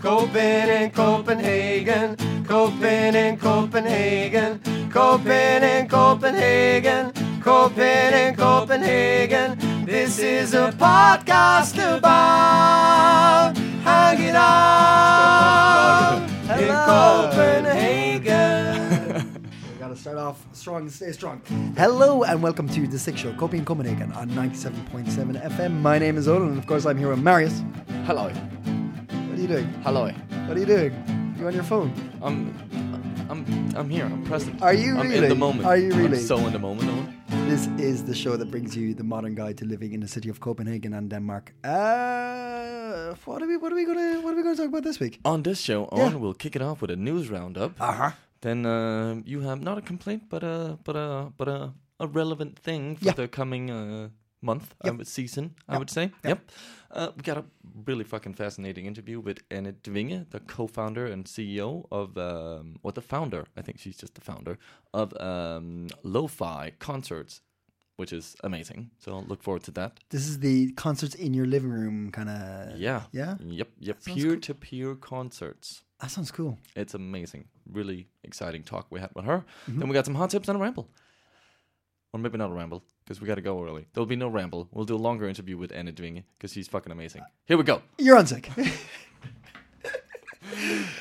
Coping in Copenhagen, Coping in Copenhagen, Coping in Copenhagen, Coping in Copenhagen. This is a podcast about hanging out in Copenhagen. We Gotta start off strong and stay strong. Hello and welcome to the Six Show, Coping in Copenhagen on 97.7 FM. My name is Owen, and of course I'm here with Marius. Hello. What are you doing? Hello. What are you doing? You on your phone? I'm I'm I'm here. I'm present. Are you I'm really? in the moment. Are you really? I'm so in the moment. Owen. This is the show that brings you the modern guide to living in the city of Copenhagen and Denmark. Uh, what are we? What are we gonna? What are we gonna talk about this week? On this show, Yeah. on we'll kick it off with a news roundup. Uh huh. Then uh, you have not a complaint, but a but a but a, a relevant thing for Yeah. the coming uh, month, I would season. I would say. Yep. Yep. Uh, we got a really fucking fascinating interview with Anne Dvinge, the co-founder and CEO of, um, or the founder. I think she's just the founder of um, Lo-fi Concerts, which is amazing. So I'll look forward to that. This is the concerts in your living room kind of. Yeah. Yeah? Yep. Yep. Peer to peer concerts. That sounds cool. It's amazing. Really exciting talk we had with her. Mm-hmm. Then we got some hot tips and a ramble. Or maybe not a ramble, because we got to go early. There'll be no ramble. We'll do a longer interview with Anne Dvinge, because he's fucking amazing. Here we go. You're on sick.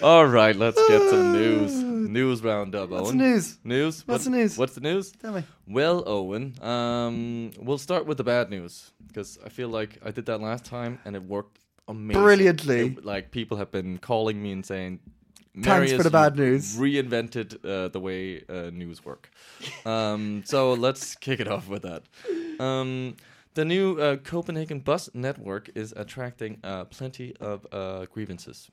All right, let's get some news. News roundup, What's Owen. the news? News? What's the news? What's the news? Tell me. Well, Owen, um, we'll start with the bad news because I feel like I did that last time and it worked amazing. Brilliantly. It- like people have been calling me and saying, Thanks for the bad news." Reinvented uh, the way uh, news work. um, so let's kick it off with that. Um, the new uh, Copenhagen bus network is attracting uh, plenty of uh, grievances.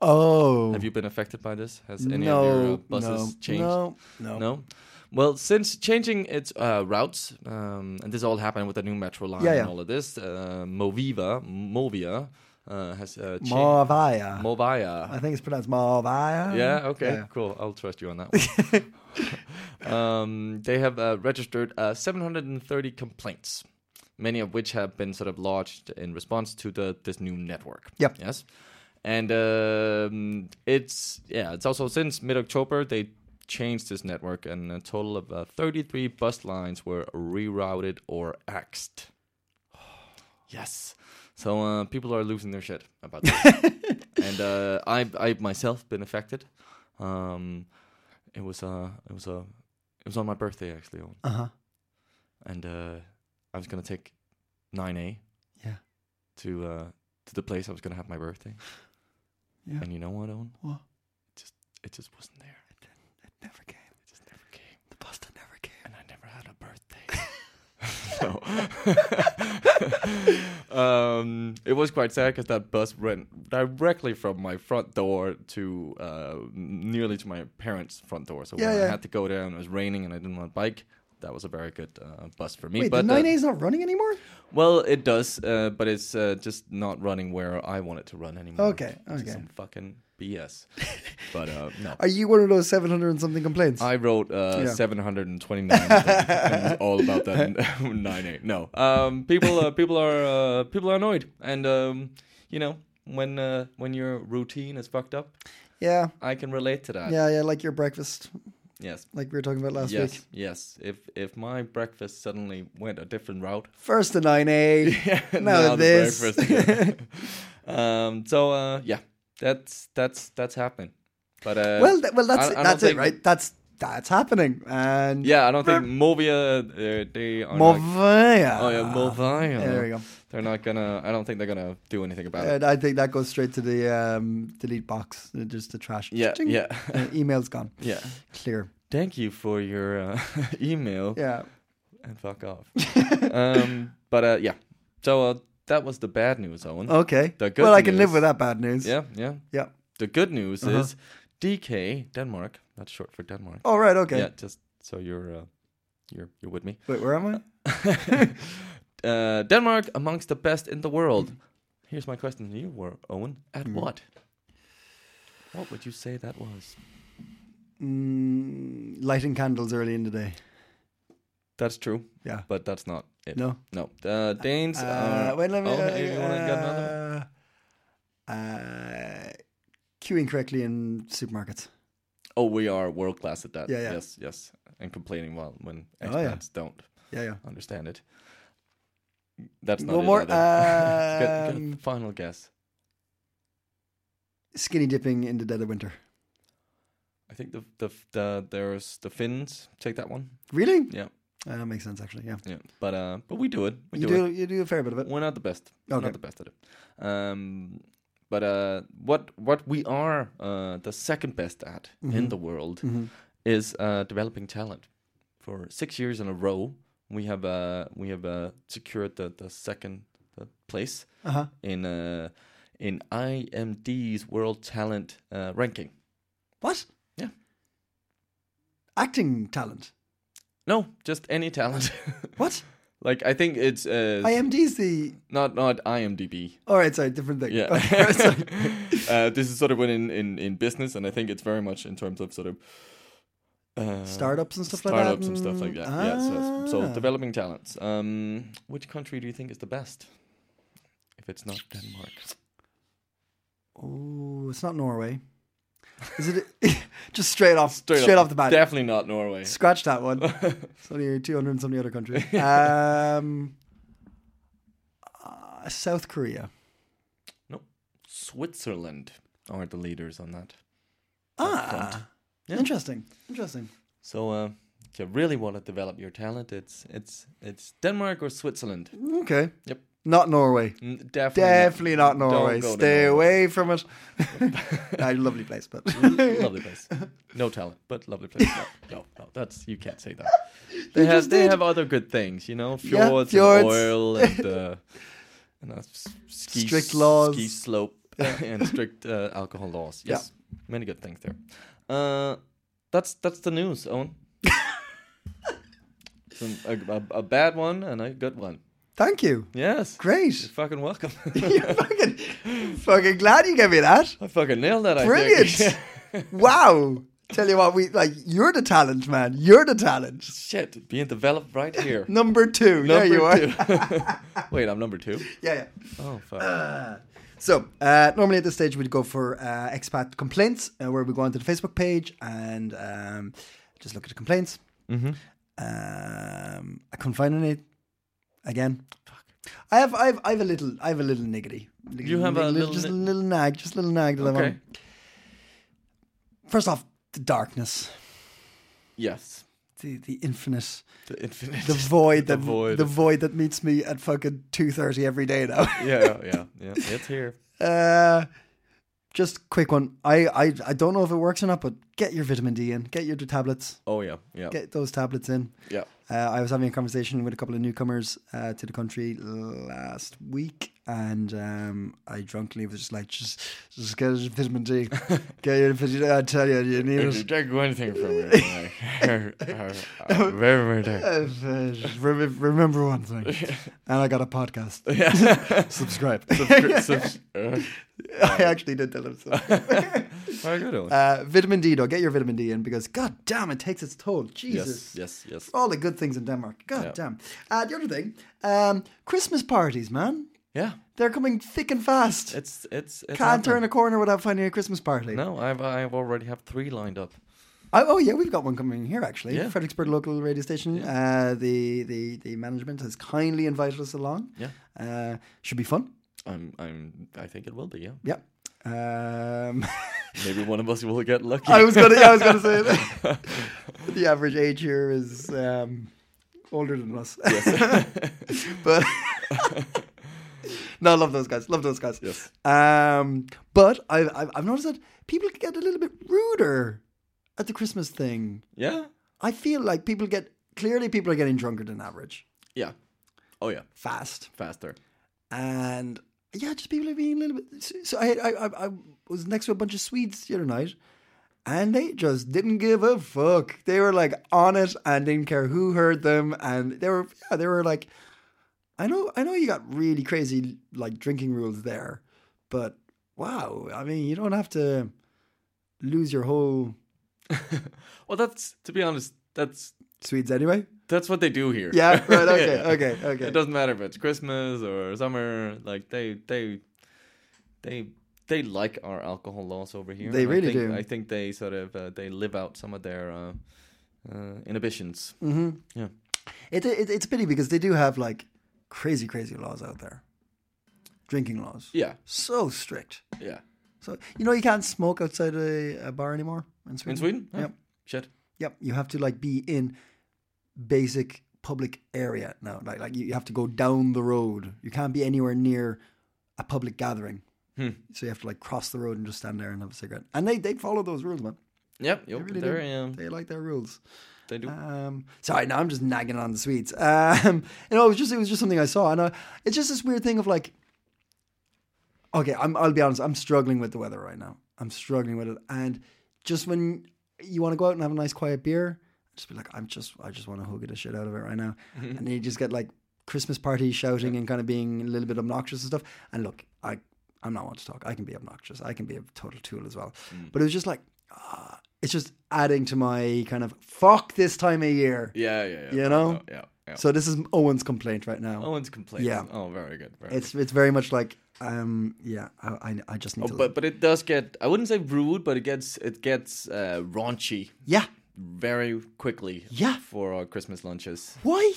Oh. Have you been affected by this? Has any no, of your uh, buses no, changed? No, no. No. Well, since changing its uh, routes, um, and this all happened with the new metro line Yeah, and all of this, uh, Moviva, Movia, uh, has uh, changed. Morvaya. Movia. I think it's pronounced Morvaya. Yeah. Okay. Yeah. Cool. I'll trust you on that one. um, they have uh, registered uh, 730 complaints, many of which have been sort of lodged in response to the this new network. Yep. Yes. And um, it's yeah, it's also since mid October they changed this network, and a total of uh, 33 bus lines were rerouted or axed. yes. So uh, people are losing their shit about that, and uh, I I myself been affected. Um, it was uh it was a it was on my birthday actually. Uh huh. and uh, I was gonna take nine A Yeah. to uh, to the place I was gonna have my birthday. Yeah. And you know what, Owen? What? It just it just wasn't there. It never came. It never came, The pasta never came. and I never had a birthday. So um, it was quite sad because that bus went directly from my front door to uh, nearly to my parents' front door. So Yeah, when yeah. I had to go there and it was raining and I didn't want to bike, that was a very good uh, bus for me. Wait, but the uh, 9A is not running anymore? Well, it does, uh, but it's uh, just not running where I want it to run anymore. Okay, okay. Some fucking BS. but uh, no. Are you one of those 700 and something complaints? I wrote uh, Yeah. 729 and it was all about that 9 No. Um, people uh, people are uh, people are annoyed and um, you know, when uh, when your routine is fucked up, yeah. I can relate to that. Yeah, yeah, like your breakfast, Yes. like we were talking about last yes, week. yes. If if my breakfast suddenly went a different route, First the 9A, now, now the this. um, so uh, yeah, that's that's that's happening. But uh, well, th- well, that's I- I that's it, right? That's that's happening. And Yeah, I don't think Movia uh, they are not, Movia. Oh yeah, Movia. Yeah, there we go. They're not gonna. I don't think they're gonna do anything about it. I think that goes straight to the um, delete box, uh, just the trash. Yeah, Ching. yeah. Uh, email's gone. Yeah. Clear. Thank you for your uh, email Yeah. and fuck off. um, but uh, yeah. So uh, that was the bad news, Owen. Okay. The good well, I can live with that bad news. Yeah, yeah. Yeah. The good news Uh-huh. is DK Denmark. That's short for Denmark. Oh right. Okay. Yeah, just so you're uh, you're you're with me. Wait, where am I? uh, Denmark amongst the best in the world. Here's my question to you, War- Owen. At Mm-hmm. what? What would you say that was? Mm, lighting candles early in the day. That's true, Yeah. but that's not it. No. no. The Danes Uh, are. wait, let me. Oh, uh, you want to get another? uh, uh, queuing correctly in supermarkets. Oh, we are world class at that. Yeah, yeah. Yes, yes. And complaining well when Oh, expats yeah. don't Yeah, yeah. understand it. That's not One more. either. Good- good Um, final guess. skinny dipping in the dead of winter. I think the the the there's the Finns take that one. Really? Yeah, Uh, that makes sense, actually. Yeah. yeah. But uh, but we do it. We You do, do, it. you do a fair bit of it. We're not the best. We're not the best at it. Um, but uh, what what we are uh, the second best at Mm-hmm. in the world is uh, developing talent. For six years in a row, we have uh, we have uh, secured the the second uh, place Uh huh. in uh, in IMD's World Talent uh, ranking. What? Yeah. Acting talent. No, just any talent. What? Like I think it's uh, IMD's the. not not IMDb. All right, sorry, different thing. Yeah. Uh, this is sort of in, in in business, and I think it's very much in terms of sort of uh, Startups and stuff like that. startups and stuff like that. Yeah. So, so Ah. developing talents. Um, which country do you think is the best? If it's not Denmark, Oh, it's not Norway. Is it just straight off, straight, up, off the bat? definitely not Norway. Scratch that one. it's only 200 and something other country. Um, uh, South Korea. no, Switzerland are the leaders on that. Ah, Yeah. interesting. Interesting. So, uh, if you really want to develop your talent, it's it's it's Denmark or Switzerland. Okay. Yep. Not Norway. Mm, Definitely, Definitely not Don't Norway. Stay Norway. away from it. Ah, lovely place, but lovely place. No talent, but lovely place. No, no, no that's you can't say that. They You have just they did. have other good things, you know, Yeah, fjords, fjords. and oil and uh, and uh, ski, Strict laws. ski slope, and strict uh, alcohol laws. Yeah. Many good things there. Uh, that's that's the news, Owen. Some, a, a, a bad one and a good one. Thank you. Yes, Great. You're fucking welcome. You're fucking, fucking glad you gave me that. I fucking nailed that. Brilliant. wow. Tell you what, we like. You're the talent, man. You're the talent. Shit, being developed right here. Number two. there Number you are. Wait, I'm number two. Yeah, yeah. Oh fuck. So uh, normally at this stage we'd go for uh, expat complaints, uh, where we go onto the Facebook page and um, just look at the complaints. Mm-hmm. Um, I couldn't find any. Again, fuck. I have, I have, I have a little, I have a little niggity. You have a little just a little nag, just a little nag that I Okay. want. First off, the darkness, yes. the the infinite, The infinite. the void, The that void. the void that meets me at fucking two thirty every day now. yeah, yeah, yeah. It's here. Uh, just quick one. I, I I don't know if it works or not, but get your vitamin D in. Get your tablets. Oh yeah, yeah, Get those tablets in. yeah. Uh, I was having a conversation with a couple of newcomers uh, to the country last week, and um, I drunkenly was just like, just, just get your vitamin D. get your vitamin D. I tell you, you need it. take anything from me, like, uh, very, very day. Uh, uh, just rem- remember one thing, and I got a podcast. Yeah. Subscribe. Subscri- subs- uh, I actually did tell them so. very good. Uh, vitamin D, though, get your vitamin D in because, god damn, it takes its toll. Jesus. yes, yes, yes. All the good things in Denmark. God Yeah. damn. Uh, the other thing, um, Christmas parties, man. Yeah, They're coming thick and fast. it's it's. it's Can't happening. turn a corner without finding a Christmas party. No, I've I've already have three lined up. I, oh yeah, we've got one coming here actually. Yeah. Frederiksberg local radio station. Uh, the the the management has kindly invited us along. Yeah. Uh, should be fun. I'm I'm. I think it will be. Yeah. Yeah. Um, Maybe one of us will get lucky. I was gonna, yeah, I was gonna say that. the average age here is um, older than us. Yes. but no, I love those guys. Love those guys. Yes. Um, but I've, I've I've noticed that people get a little bit ruder at the Christmas thing. Yeah. I feel like people get clearly people are getting drunker than average, Yeah. Oh yeah. fast. Faster. and yeah, just people are being a little bit. So I, I, I, was next to a bunch of Swedes the other night, and they just didn't give a fuck. They were like on it and didn't care who heard them, and they were, yeah, they were like, I know, I know, you got really crazy like drinking rules there, but wow, I mean, you don't have to lose your whole Well, that's to be honest, that's Swedes anyway. that's what they do here. Yeah, right. Okay, Yeah. okay, okay. It doesn't matter if it's Christmas or summer. Like they they they they like our alcohol laws over here. They and I really think, do. I think they sort of uh, they live out some of their uh, uh, inhibitions. Mm-hmm. Yeah. It, it it's a pity because they do have like crazy, crazy laws out there. Drinking laws. Yeah, So strict. yeah. So you know you can't smoke outside a, a bar anymore in Sweden. In Sweden, Oh, Yep. Shit. Yep. You have to like be in basic public area now. Like like you have to go down the road. You can't be anywhere near a public gathering. Hmm. So you have to like cross the road and just stand there and have a cigarette. And they they follow those rules, man. Yep. They Yep. really They're, do. um, They like their rules. they do. Um, sorry, now I'm just nagging on the Swedes. Um, you know, it was just it was just something I saw, and uh, it's just this weird thing of like, okay, I'm, I'll be honest, I'm struggling with the weather right now. I'm struggling with it, and just when you want to go out and have a nice quiet beer, just be like, I'm just, I just want to hug it the shit out of it right now, and then you just get like Christmas party shouting and kind of being a little bit obnoxious and stuff. And look, I, I'm not one to talk. I can be obnoxious. I can be a total tool as well. But it was just like, ah, it's just adding to my kind of fuck this time of year. yeah, yeah, yeah. You know? Oh, yeah, yeah. So this is Owen's complaint right now. Owen's complaint. Yeah. Oh, very good. Very It's it's very much like um yeah I I, I just need Oh, to but but it does get I wouldn't say rude, but it gets it gets uh, raunchy yeah very quickly. Yeah. For our Christmas lunches, why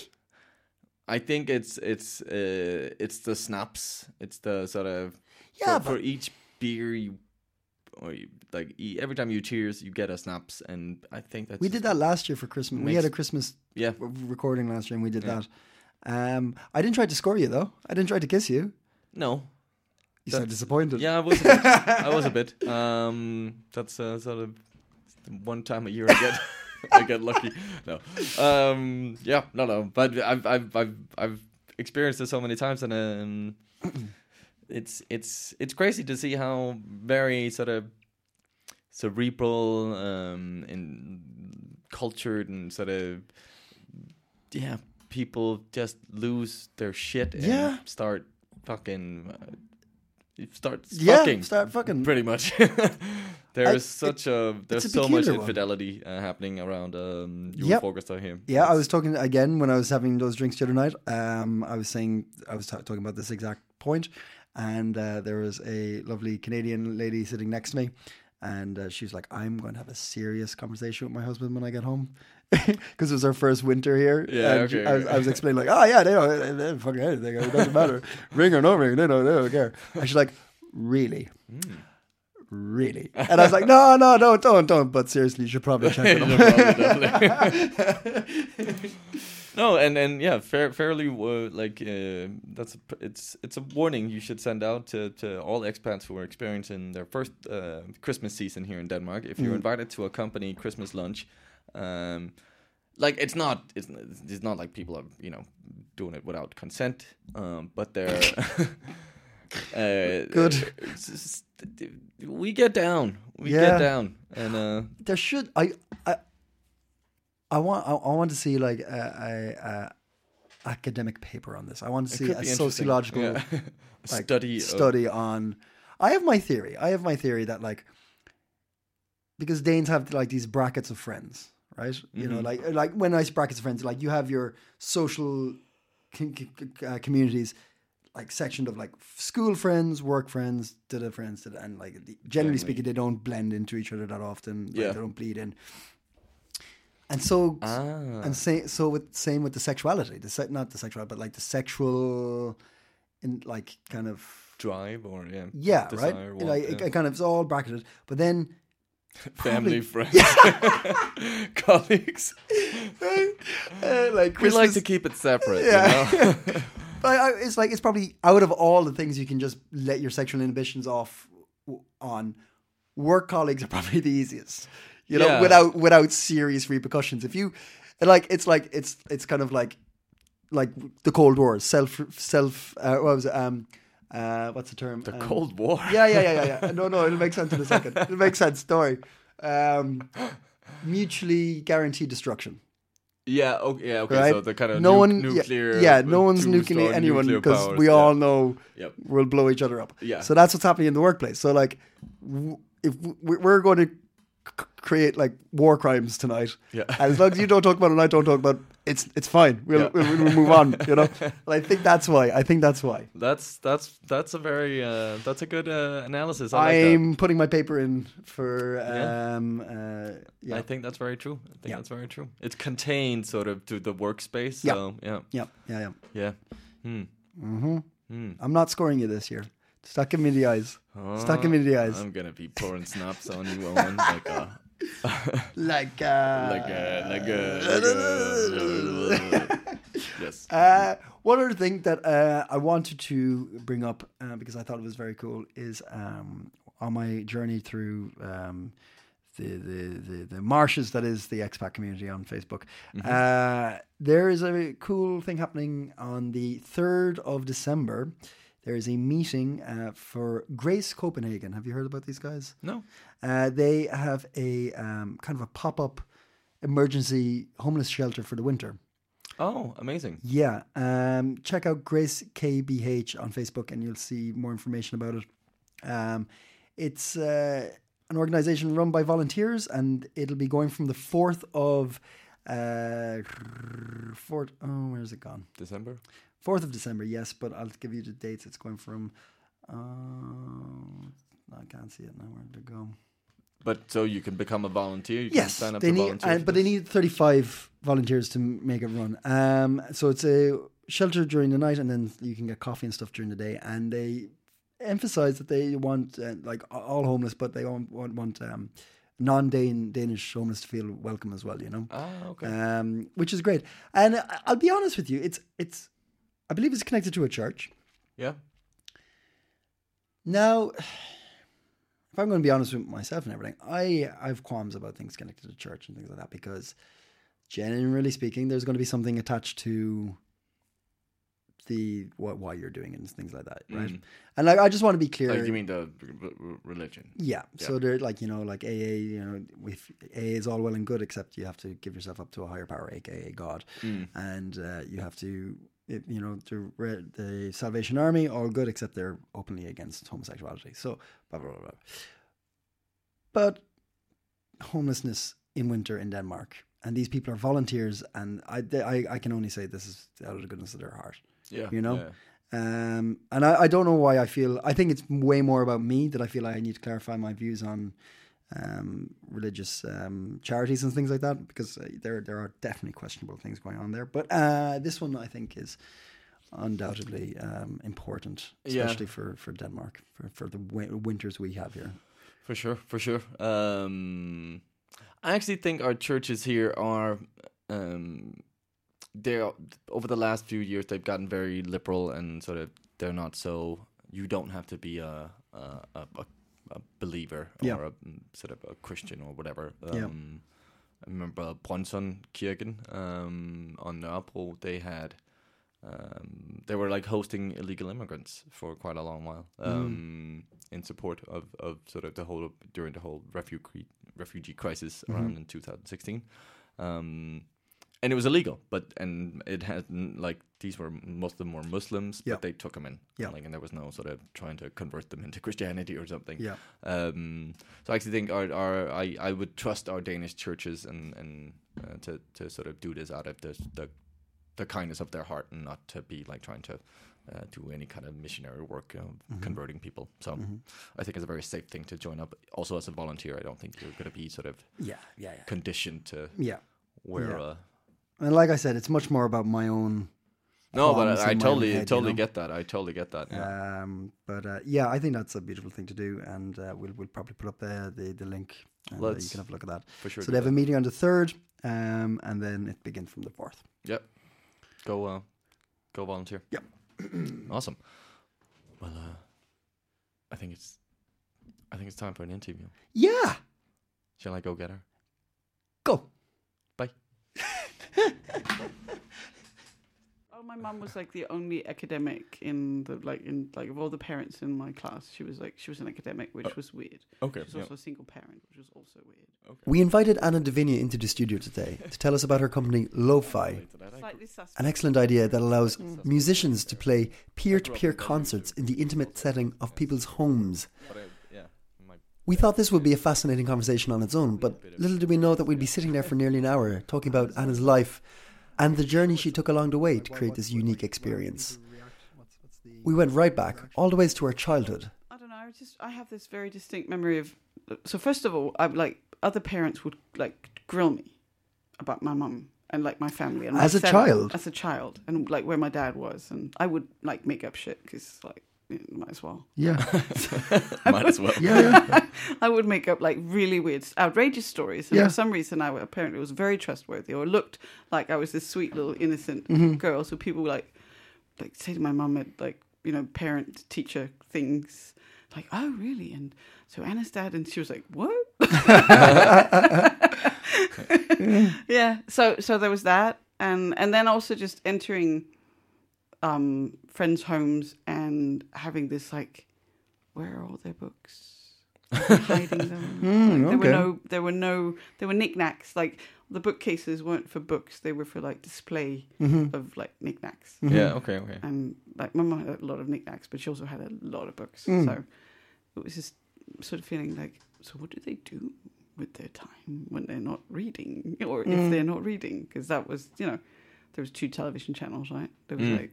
I think it's it's uh, it's the snaps. It's the sort of Yeah, for, for each beer you or you, like every time you cheers, you get a snaps, and I think that's we did that last year for Christmas. we had a Christmas Yeah. recording last year and we did that. Um I didn't try to score you though. I didn't try to kiss you. No, You sound disappointed. yeah, I was a bit. I was a bit. Um, that's uh, sort of one time a year I get I get lucky. No, um, yeah, no, no. But I've I've I've I've experienced this so many times, and um, it's it's it's crazy to see how very sort of cerebral um, and cultured and sort of yeah people just lose their shit and Yeah. start fucking uh, start Yeah, fucking start fucking. pretty much there's I- such a there's a so much infidelity uh, happening around um Yep. Here Yeah, I was talking again when I was having those drinks the other night. Um, I was saying I was ta- talking about this exact point, and uh, there was a lovely Canadian lady sitting next to me, and uh, she was like, "I'm going to have a serious conversation with my husband when I get home." Because it was our first winter here. Yeah, and okay, I was. I was explaining like, oh yeah, they don't, they don't fucking anything. It doesn't matter, ring or no ring, they don't, they don't care. And she's like, really, Hmm. Really. And I was like, no, no, don't, don't, don't. But seriously, you should probably check it No, out. no, and and yeah, fair, fairly uh, like uh, that's a, it's it's a warning you should send out to, to all expats who are experiencing their first uh, Christmas season here in Denmark. If you're invited to a company Christmas lunch, um, like it's not it's it's not like people are you know doing it without consent, um, but they're. Uh, Good. just- we get down. We Yeah. get down, and uh, there should I I I want I, I want to see like a, a, a academic paper on this. I want to see a sociological Yeah. like, study. of- study on. I have my theory. I have my theory that like because Danes have like these brackets of friends, right? You know, like like when I say brackets of friends, like you have your social uh, communities like sectioned of like school friends, work friends, da friends, and like generally speaking, they don't blend into each other that often. Like, Yeah. they don't bleed in. And so, Ah. and say, so with same with the sexuality, the se- not the sexuality, but like the sexual, in like kind of drive or yeah, yeah, desire, right. want, like it, yeah. it kind of it's all bracketed, but then family, probably- friends, colleagues. uh, like We like to keep it separate. Yeah. You know? But I, it's like it's probably out of all the things you can just let your sexual inhibitions off on. Work colleagues are probably the easiest, you know, Yeah. without without serious repercussions. If you like, it's like it's it's kind of like like the Cold War, self self. Uh, what was it? Um, uh, what's the term? The Um, Cold War. Yeah, yeah, yeah, yeah, yeah. No, no, it'll make sense in a second. It'll make sense. Story. Um, mutually guaranteed destruction. Yeah. Okay. Yeah. Okay. Right? So the kind of no nu- one, nuclear. Yeah, no one's nuking anyone because we yeah. all know Yep. we'll blow each other up. Yeah. So that's what's happening in the workplace. So like, w- if w- we're going to c- create like war crimes tonight, Yeah. as long as you don't talk about it and I don't talk about it, it's it's fine. We'll, Yeah. we'll, we'll move on. You know. And I think that's why. I think that's why. That's that's that's a very uh, that's a good uh, analysis. I like I'm putting my paper in for Yeah. um uh yeah I think that's very true. I think Yeah. that's very true. It's contained sort of to the workspace. Yeah. So yeah. yeah yeah yeah. Yeah. Hmm. I'm not scoring you this year. Stuck giving me the eyes. Stop giving me the eyes. I'm gonna be pouring snaps on you, Owen. Like uh, like uh, like a like a. Like a yes. Uh, one other thing that uh, I wanted to bring up uh, because I thought it was very cool is um, on my journey through um, the, the, the the marshes that is the expat community on Facebook. Uh, there is a cool thing happening on the third of December. There is a meeting uh, for Grace Copenhagen. Have you heard about these guys? No. Uh, they have a um, kind of a pop up emergency homeless shelter for the winter. Oh, amazing. Yeah. Um, check out Grace KBH on Facebook and you'll see more information about it. Um, it's uh, an organization run by volunteers and it'll be going from the 4th of. Uh, 4th, oh, where's it gone? December. 4th of December, yes, but I'll give you the dates. It's going from. Uh, I can't see it now. Where did it go? But so you can become a volunteer. You can Yes, sign up they need, uh, but they need 35 volunteers to make it run. Um, so it's a shelter during the night, and then you can get coffee and stuff during the day. And they emphasize that they want uh, like all homeless, but they want want, want um, non-Danish homeless to feel welcome as well. You know, Ah, okay. um, which is great. And I'll be honest with you, it's it's I believe it's connected to a church. yeah. Now, if I'm going to be honest with myself and everything, I I have qualms about things connected to church and things like that because, generally speaking, there's going to be something attached to the what why you're doing it and things like that, right? And like I just want to be clear. Like you mean the r- r- religion? Yeah. So they're like, you know, like AA, you know, with AA is all well and good, except you have to give yourself up to a higher power, aka God, and uh, you have to, it, you know, the the Salvation Army, all good, except they're openly against homosexuality. So blah blah blah. blah. But homelessness in winter in Denmark, and these people are volunteers, and I they, I, I can only say this is out of the goodness of their heart Yeah. you know yeah. um and I, I don't know why i feel i think it's way more about me that i feel like i need to clarify my views on um religious um charities and things like that because uh, there there are definitely questionable things going on there but uh this one i think is undoubtedly um important Yeah. especially for for denmark for, for the wi- winters we have here For sure, for sure. Um, I actually think our churches here are, um, they're over the last few years they've gotten very liberal and sort of they're not so. You don't have to be a a, a, a, a believer Yeah. or a mm, sort of a Christian or whatever. Yeah. Um, I remember Brorsons Kirken um, on Nørrebro. They had um, they were like hosting illegal immigrants for quite a long while um, in support of, of sort of the whole during the whole refugee refugee crisis around in 2016. Um, and it was illegal, but and it had like these were most of them were Muslims, Yeah. but they took them in, Yeah. like, and there was no sort of trying to convert them into Christianity or something. Yeah. Um, so I actually think our, our I, I would trust our Danish churches and and uh, to to sort of do this out of the the the kindness of their heart and not to be like trying to uh, do any kind of missionary work of Mm-hmm. converting people. So I think it's a very safe thing to join up. Also, as a volunteer, I don't think you're going to be sort of yeah yeah yeah conditioned to yeah wear Yeah. a. and like i said it's much more about my own No, but I, I in my totally, you totally know? get that. I totally get that. Yeah. Um, but uh, yeah, I think that's a beautiful thing to do, and uh, we'll we'll probably put up the the, the link. And, uh, you Let's can have a look at that. for sure So they have a meeting on the third, um, and then it begins from the fourth. Yep. Go, uh, go volunteer. Yep. awesome. Well, uh, I think it's, I think it's time for an interview. Yeah, Shall I go get her? go. Bye. Oh, my mum was like the only academic in the like in like of all the parents in my class. She was like she was an academic, which was weird. Okay. She's yeah. also a single parent, which was also weird. Okay. We invited Anne Dvinge into the studio today to tell us about her company Lo-Fi, an excellent idea that allows mm. musicians to play peer-to-peer concerts in the intimate setting of people's homes. But I, yeah, my We thought this would be a fascinating conversation on its own, but little did we know that we'd be sitting there for nearly an hour talking about Anna's life and the journey she took along the way to create this unique experience. We went right back, all the ways to her childhood. I don't know. I just I have this very distinct memory of. So first of all, I like other parents would like grill me about my mum and like my family and my As a setup child? as a child, and like where my dad was, and I would like make up shit because like might as well. Yeah, might as well. yeah, yeah. I would make up like really weird, outrageous stories, and Yeah. for some reason, I apparently was very trustworthy, or looked like I was this sweet little innocent Mm-hmm. girl. So people would, like, like say to my mum at like you know parent teacher things, like, "Oh, really?" And so Anna's dad, and she was like, "What?" yeah. So so there was that, and and then also just entering um friends' homes and having this like, where are all their books? hiding them. Like, there were no, there were no, there were knickknacks. Like the bookcases weren't for books; they were for like display of like knickknacks. Yeah. Okay. Okay. And like my mum had a lot of knickknacks, but she also had a lot of books. Mm. So it was just sort of feeling like, so what do they do with their time when they're not reading, or Mm. if they're not reading? Because that was, you know, there was two television channels, right? There was Mm. like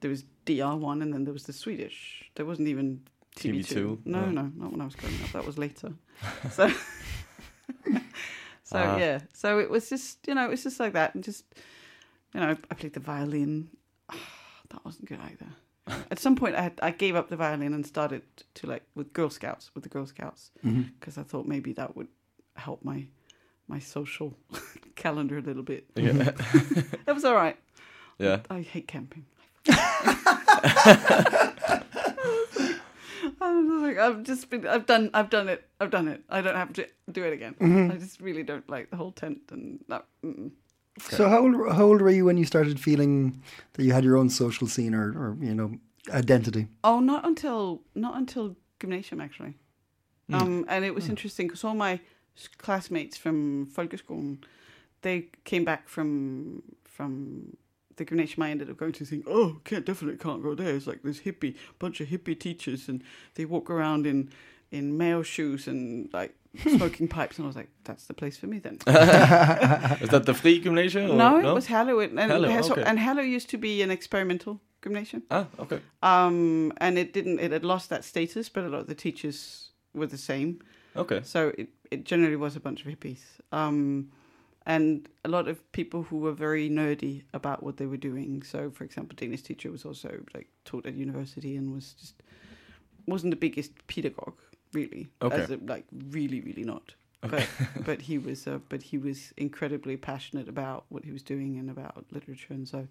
there was DR one, and then there was the Swedish. There wasn't even TV two. TV2? No, No. no, not when I was growing up. That was later. so. So Ah. yeah, so it was just you know it was just like that, and just you know I played the violin. that wasn't good either. At some point, I had, I gave up the violin and started to like with Girl Scouts with the Girl Scouts because I thought maybe that would help my my social calendar a little bit. Yeah. That was all right. yeah. I hate camping. I'm like, I've just been, I've done, I've done it, I've done it. I don't have to do it again. Mm-hmm. I just really don't like the whole tent and that. Mm-mm. So how old, how old were you when you started feeling that you had your own social scene or, or you know identity? Oh, not until not until gymnasium actually. Mm. Um, and it was mm. interesting because all my classmates from Folkeskolen, they came back from from the gymnasium I ended up going to, think, oh, can't definitely can't go there. It's like this hippie bunch of hippie teachers, and they walk around in in male shoes and like smoking pipes, and I was like, that's the place for me then. Is that the free gymnasium? or- no, it was Hello, and and, Hello, has- okay. and Hello used to be an experimental gymnasium. Ah. Okay. Um, and it didn't. It had lost that status, but a lot of the teachers were the same. Okay. So it, it generally was a bunch of hippies. Um, and a lot of people who were very nerdy about what they were doing. So, for example, Danish teacher was also like taught at university and was just wasn't the biggest pedagogue really. Okay. As a, like really, really not. But but he was uh, but he was incredibly passionate about what he was doing and about literature and so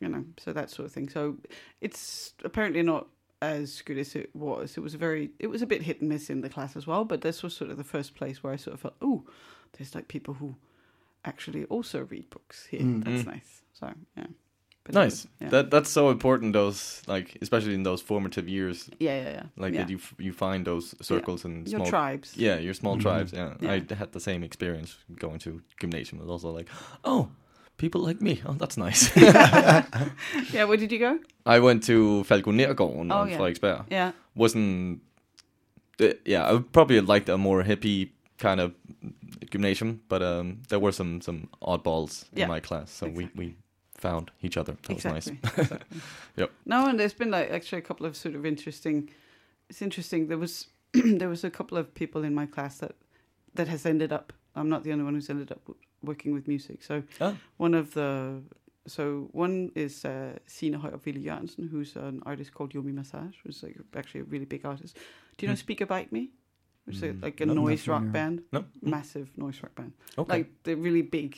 you know so that sort of thing. So it's apparently not as good as it was. It was a very it was a bit hit and miss in the class as well. But this was sort of the first place where I sort of felt oh, there's like people who actually also read books here. Mm. That's mm. nice. So yeah. But Nice. was- yeah. That that's so important. Those like especially in those formative years, yeah, yeah, yeah. like yeah. that you f- you find those circles and Your small tribes. Yeah, your small mm-hmm. tribes. Yeah. Yeah. I had the same experience going to gymnasium. It was also like, oh, people like me. Oh, that's nice. Yeah, where did you go? I went to Falkonergården Oh, on yeah. Frederiksberg. Yeah. Wasn't. Uh, yeah, I would probably liked a more hippie kind of gymnasium, but um, there were some some oddballs Yeah. in my class, so we we found each other. That was nice. exactly. Yep. No, and there's been like actually a couple of sort of interesting. It's interesting. There was there was a couple of people in my class that that has ended up. I'm not the only one who's ended up working with music. So Oh. one of the so one is uh, Sina Højer Ville Jørgensen, who's an artist called Yomi Massage, who's like actually a really big artist. Do you know Speaker Bite Me? Which is like a not- not noise rock familiar. band, No. massive noise rock band. Okay. Like they're really big,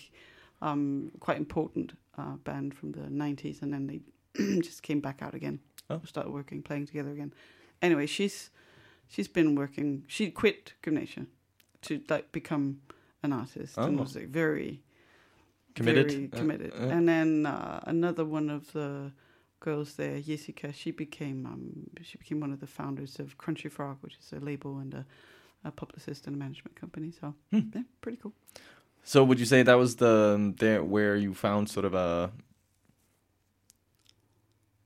um, quite important uh, band from the '90s, and then they just came back out again. Oh. Started working, playing together again. Anyway, she's she's been working. She quit gymnasium to like become an artist and Oh. was like very Committed? very Uh, committed. uh. and then uh, another one of the girls there, Jessica, she became um, she became one of the founders of Crunchy Frog, which is a label and a, a publicist and a management company. So Hmm. yeah, pretty cool. So would you say that was the there where you found sort of a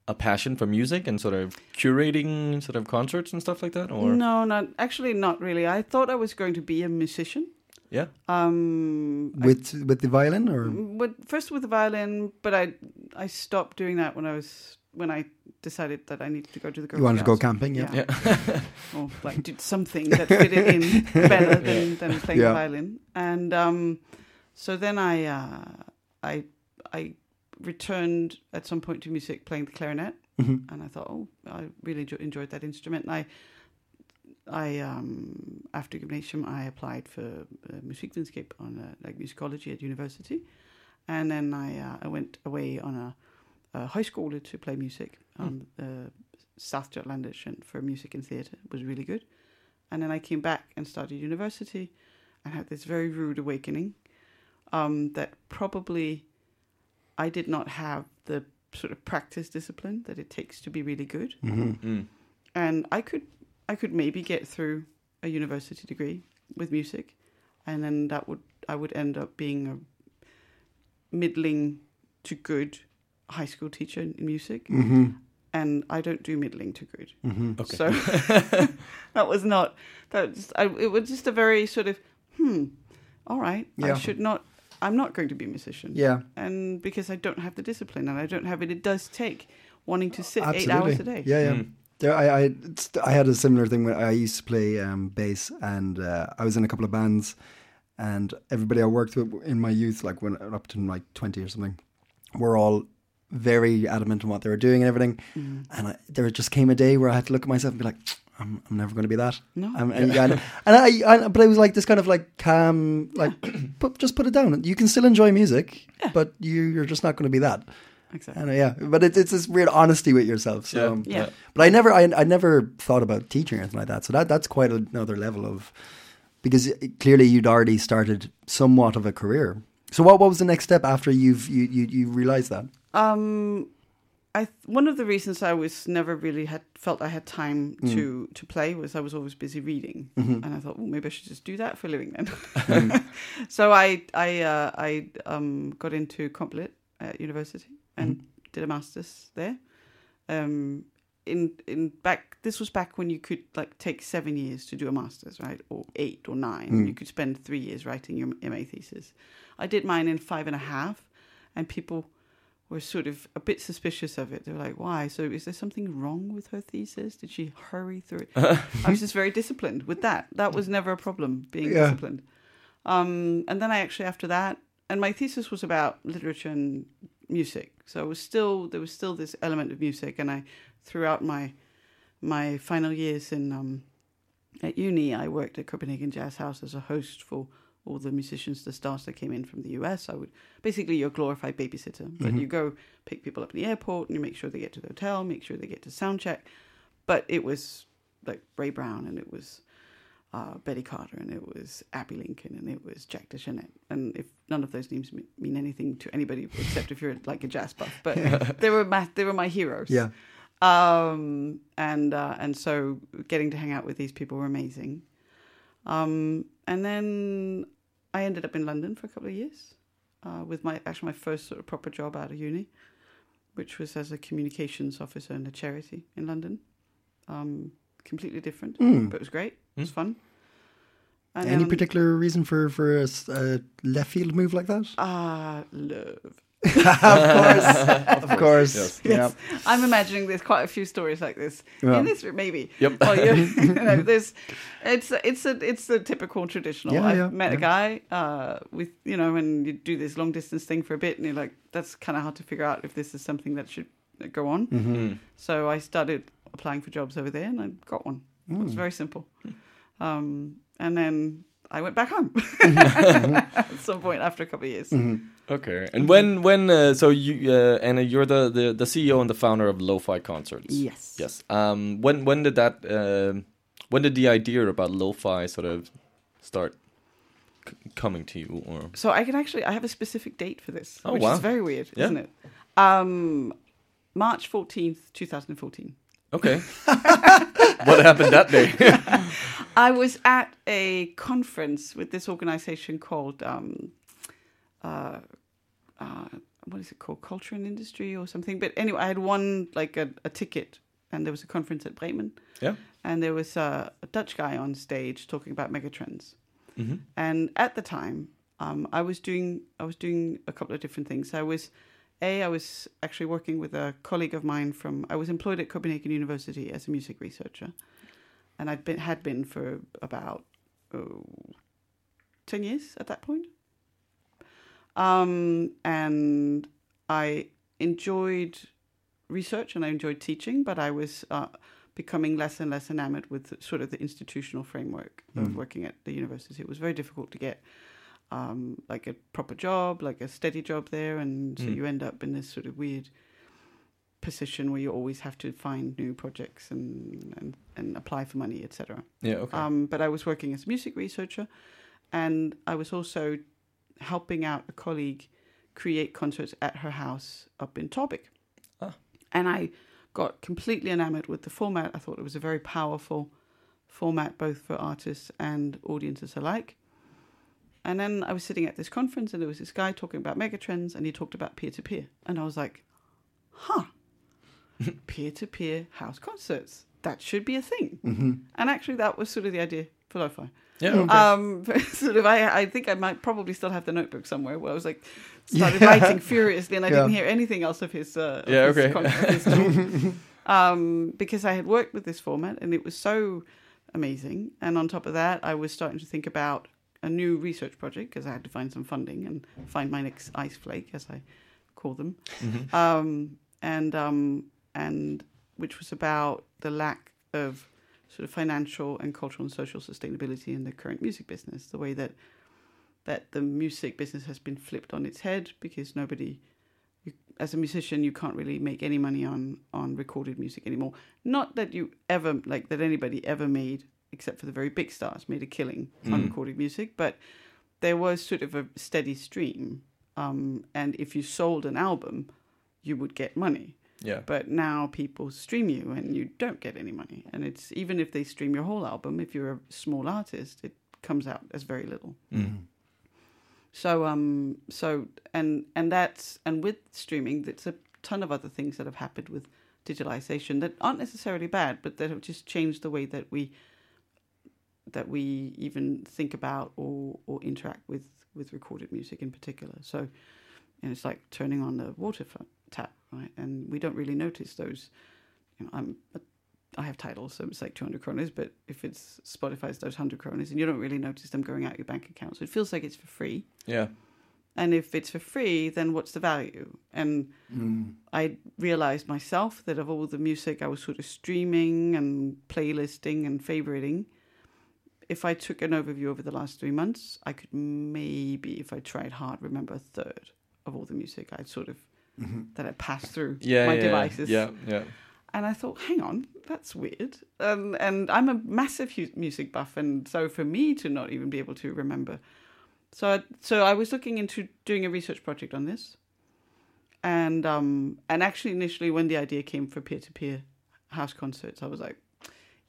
a passion for music and sort of curating sort of concerts and stuff like that, or No, not actually, not really. I thought I was going to be a musician. yeah, Um, I- with with the violin or but first with the violin, but I I stopped doing that when I was when I decided that I needed to go to the. Girl you wanted to go camping? Yeah. yeah, or like did something that fitted in better than, than playing Yeah. the violin. And um, so then I uh, I I returned at some point to music playing the clarinet, Mhm. and I thought, oh, I really enjo- enjoyed that instrument. And I I um, after gymnasium I applied for uh, musikvidenskab on uh, like musicology at university, and then I uh, I went away on a, a high school to play music on uh, South Jutland Center for music and theatre. Was really good, and then I came back and started university, and had this very rude awakening um, that probably I did not have the sort of practice discipline that it takes to be really good hmm Mm. and I could I could maybe get through a university degree with music, and then that would I would end up being a middling to good high school teacher in music, hmm and I don't do middling to good. hmm okay, So that was not that. Was, I, it was just a very sort of hmm. All right, Yeah. I should not. I'm not going to be a musician. Yeah. and because I don't have the discipline and I don't have it, it does take wanting to sit Absolutely. eight hours a day. Yeah, yeah. Mm. There, I, I, I had a similar thing when I used to play um, bass, and uh, I was in a couple of bands, and everybody I worked with in my youth, like when up to like twenty or something, were all very adamant on what they were doing and everything. Mm. And I, there just came a day where I had to look at myself and be like, I'm, I'm never going to be that. No. Um, and, and, and I, I, but I was like this kind of like calm, like put, just put it down. You can still enjoy music, but you, you're just not going to be that. Exactly. And uh, yeah, but it's it's this weird honesty with yourself. So, Yeah. um, Yeah. but I never, I, I never thought about teaching or anything like that. So that that's quite another level of because it- clearly you'd already started somewhat of a career. So what what was the next step after you've you you, you realized that? Um, I one of the reasons I was never really had felt I had time to to play was I was always busy reading, and I thought, well, maybe I should just do that for a living then. so I I uh, I um, got into Complit at university and did a masters there. Um, in in back this was back when you could like take seven years to do a masters, right, or eight or nine. You could spend three years writing your MA thesis. I did mine in five and a half, and people were sort of a bit suspicious of it. They were like, "Why? So is there something wrong with her thesis? Did she hurry through it?" I was just very disciplined with that. That was never a problem being Yeah. disciplined. Um, and then I actually after that, and my thesis was about literature and music. So it was still there was still this element of music, and I throughout my my final years in um, at uni, I worked at Copenhagen Jazz House as a host for all the musicians, the stars that came in from the US. I would basically you're a glorified babysitter, but you go pick people up in the airport and you make sure they get to the hotel, make sure they get to sound check. But it was like Ray Brown and it was uh, Betty Carter and it was Abbey Lincoln and it was Jack DeJohnette. And if none of those names mean anything to anybody except if you're like a jazz buff, but they were my, they were my heroes. Yeah. Um, and uh, and so getting to hang out with these people were amazing. Um, and then I ended up in London for a couple of years uh, with my actually my first sort of proper job out of uni, which was as a communications officer in a charity in London. Um, completely different, but it was great. It was fun. And Any then- particular reason for for a, s- a left field move like that? Ah, love. of course, of course. Yes. Yes, I'm imagining there's quite a few stories like this Yeah. in this, room, maybe. Yep. Well, you, you know, there's, it's it's a it's the typical traditional. Yeah, I've yeah, met a guy uh, with you know, when you do this long distance thing for a bit, and you're like, that's kind of hard to figure out if this is something that should go on. Mm-hmm. So I started applying for jobs over there, and I got one. It Mm. was very simple. Um, and then I went back home Mm-hmm. at some point after a couple of years. Okay. And when when uh, so you uh, Anna, you're the, the the CEO and the founder of Lo-Fi Concerts. Yes. Yes. Um. When when did that um when did the idea about lo-fi sort of start c- coming to you, or So I can actually I have a specific date for this, Oh, which wow. is very weird, Yeah. isn't it? Um, March fourteenth, two thousand and fourteen. okay, what happened that day? I was at a conference with this organization called um, uh, uh, what is it called, Culture and Industry or something. But anyway, I had won like a, a ticket, and there was a conference at Bremen, yeah, and there was a, a Dutch guy on stage talking about megatrends. Mm-hmm. And at the time, um, I was doing I was doing a couple of different things. I was a I was actually working with a colleague of mine from I was employed at Copenhagen University as a music researcher, and I'd been had been for about oh, ten years at that point. Um, and I enjoyed research and I enjoyed teaching, but I was uh, becoming less and less enamored with sort of the institutional framework of working at the university. It was very difficult to get um, like a proper job, like a steady job there, and so you end up in this sort of weird position where you always have to find new projects and and, and apply for money, etc. yeah, okay, Um, but I was working as a music researcher, and I was also helping out a colleague create concerts at her house up in Taarbæk. Ah. And I got completely enamored with the format. I thought it was a very powerful format, both for artists and audiences alike. And then I was sitting at this conference, and there was this guy talking about megatrends, and he talked about peer to peer. And I was like, huh, peer to peer house concerts. That should be a thing. And actually, that was sort of the idea for lo-fi. yeah, okay. Um, sort of, I, I think I might probably still have the notebook somewhere where I was like, started writing furiously, and I didn't hear anything else of his. Uh, of Yeah, his okay. con- of his um, because I had worked with this format, and it was so amazing. And on top of that, I was starting to think about a new research project because I had to find some funding and find my next ice flake, as I call them, um, and um, and which was about the lack of sort of financial and cultural and social sustainability in the current music business. The way that that the music business has been flipped on its head because nobody, you, as a musician, you can't really make any money on on recorded music anymore. Not that you ever like that anybody ever made, except for the very big stars, made a killing on recorded music, but there was sort of a steady stream. Um, and if you sold an album, you would get money. Yeah, But now people stream you and you don't get any money. And it's even if they stream your whole album, if you're a small artist, it comes out as very little. So um so and and that's and with streaming there's a ton of other things that have happened with digitalization that aren't necessarily bad, but that have just changed the way that we that we even think about or or interact with with recorded music in particular. So and it's like turning on the water tap, right? And we don't really notice those. You know, I'm I have titles, so it's like 200 kroners, but if it's Spotify's those 100 kroners, and you don't really notice them going out your bank account, so it feels like it's for free. yeah, And if it's for free, then what's the value? And hmm. I realized myself that of all the music I was sort of streaming and playlisting and favoriting, if I took an overview over the last three months, I could maybe, if I tried hard, remember a third of all the music I'd sort of that it passed through yeah, my yeah, devices. yeah, yeah. And I thought, hang on, that's weird. Um, and I'm a massive hu- music buff, and so for me to not even be able to remember, so I, so I was looking into doing a research project on this, and um, and actually initially when the idea came for peer to peer house concerts, I was like,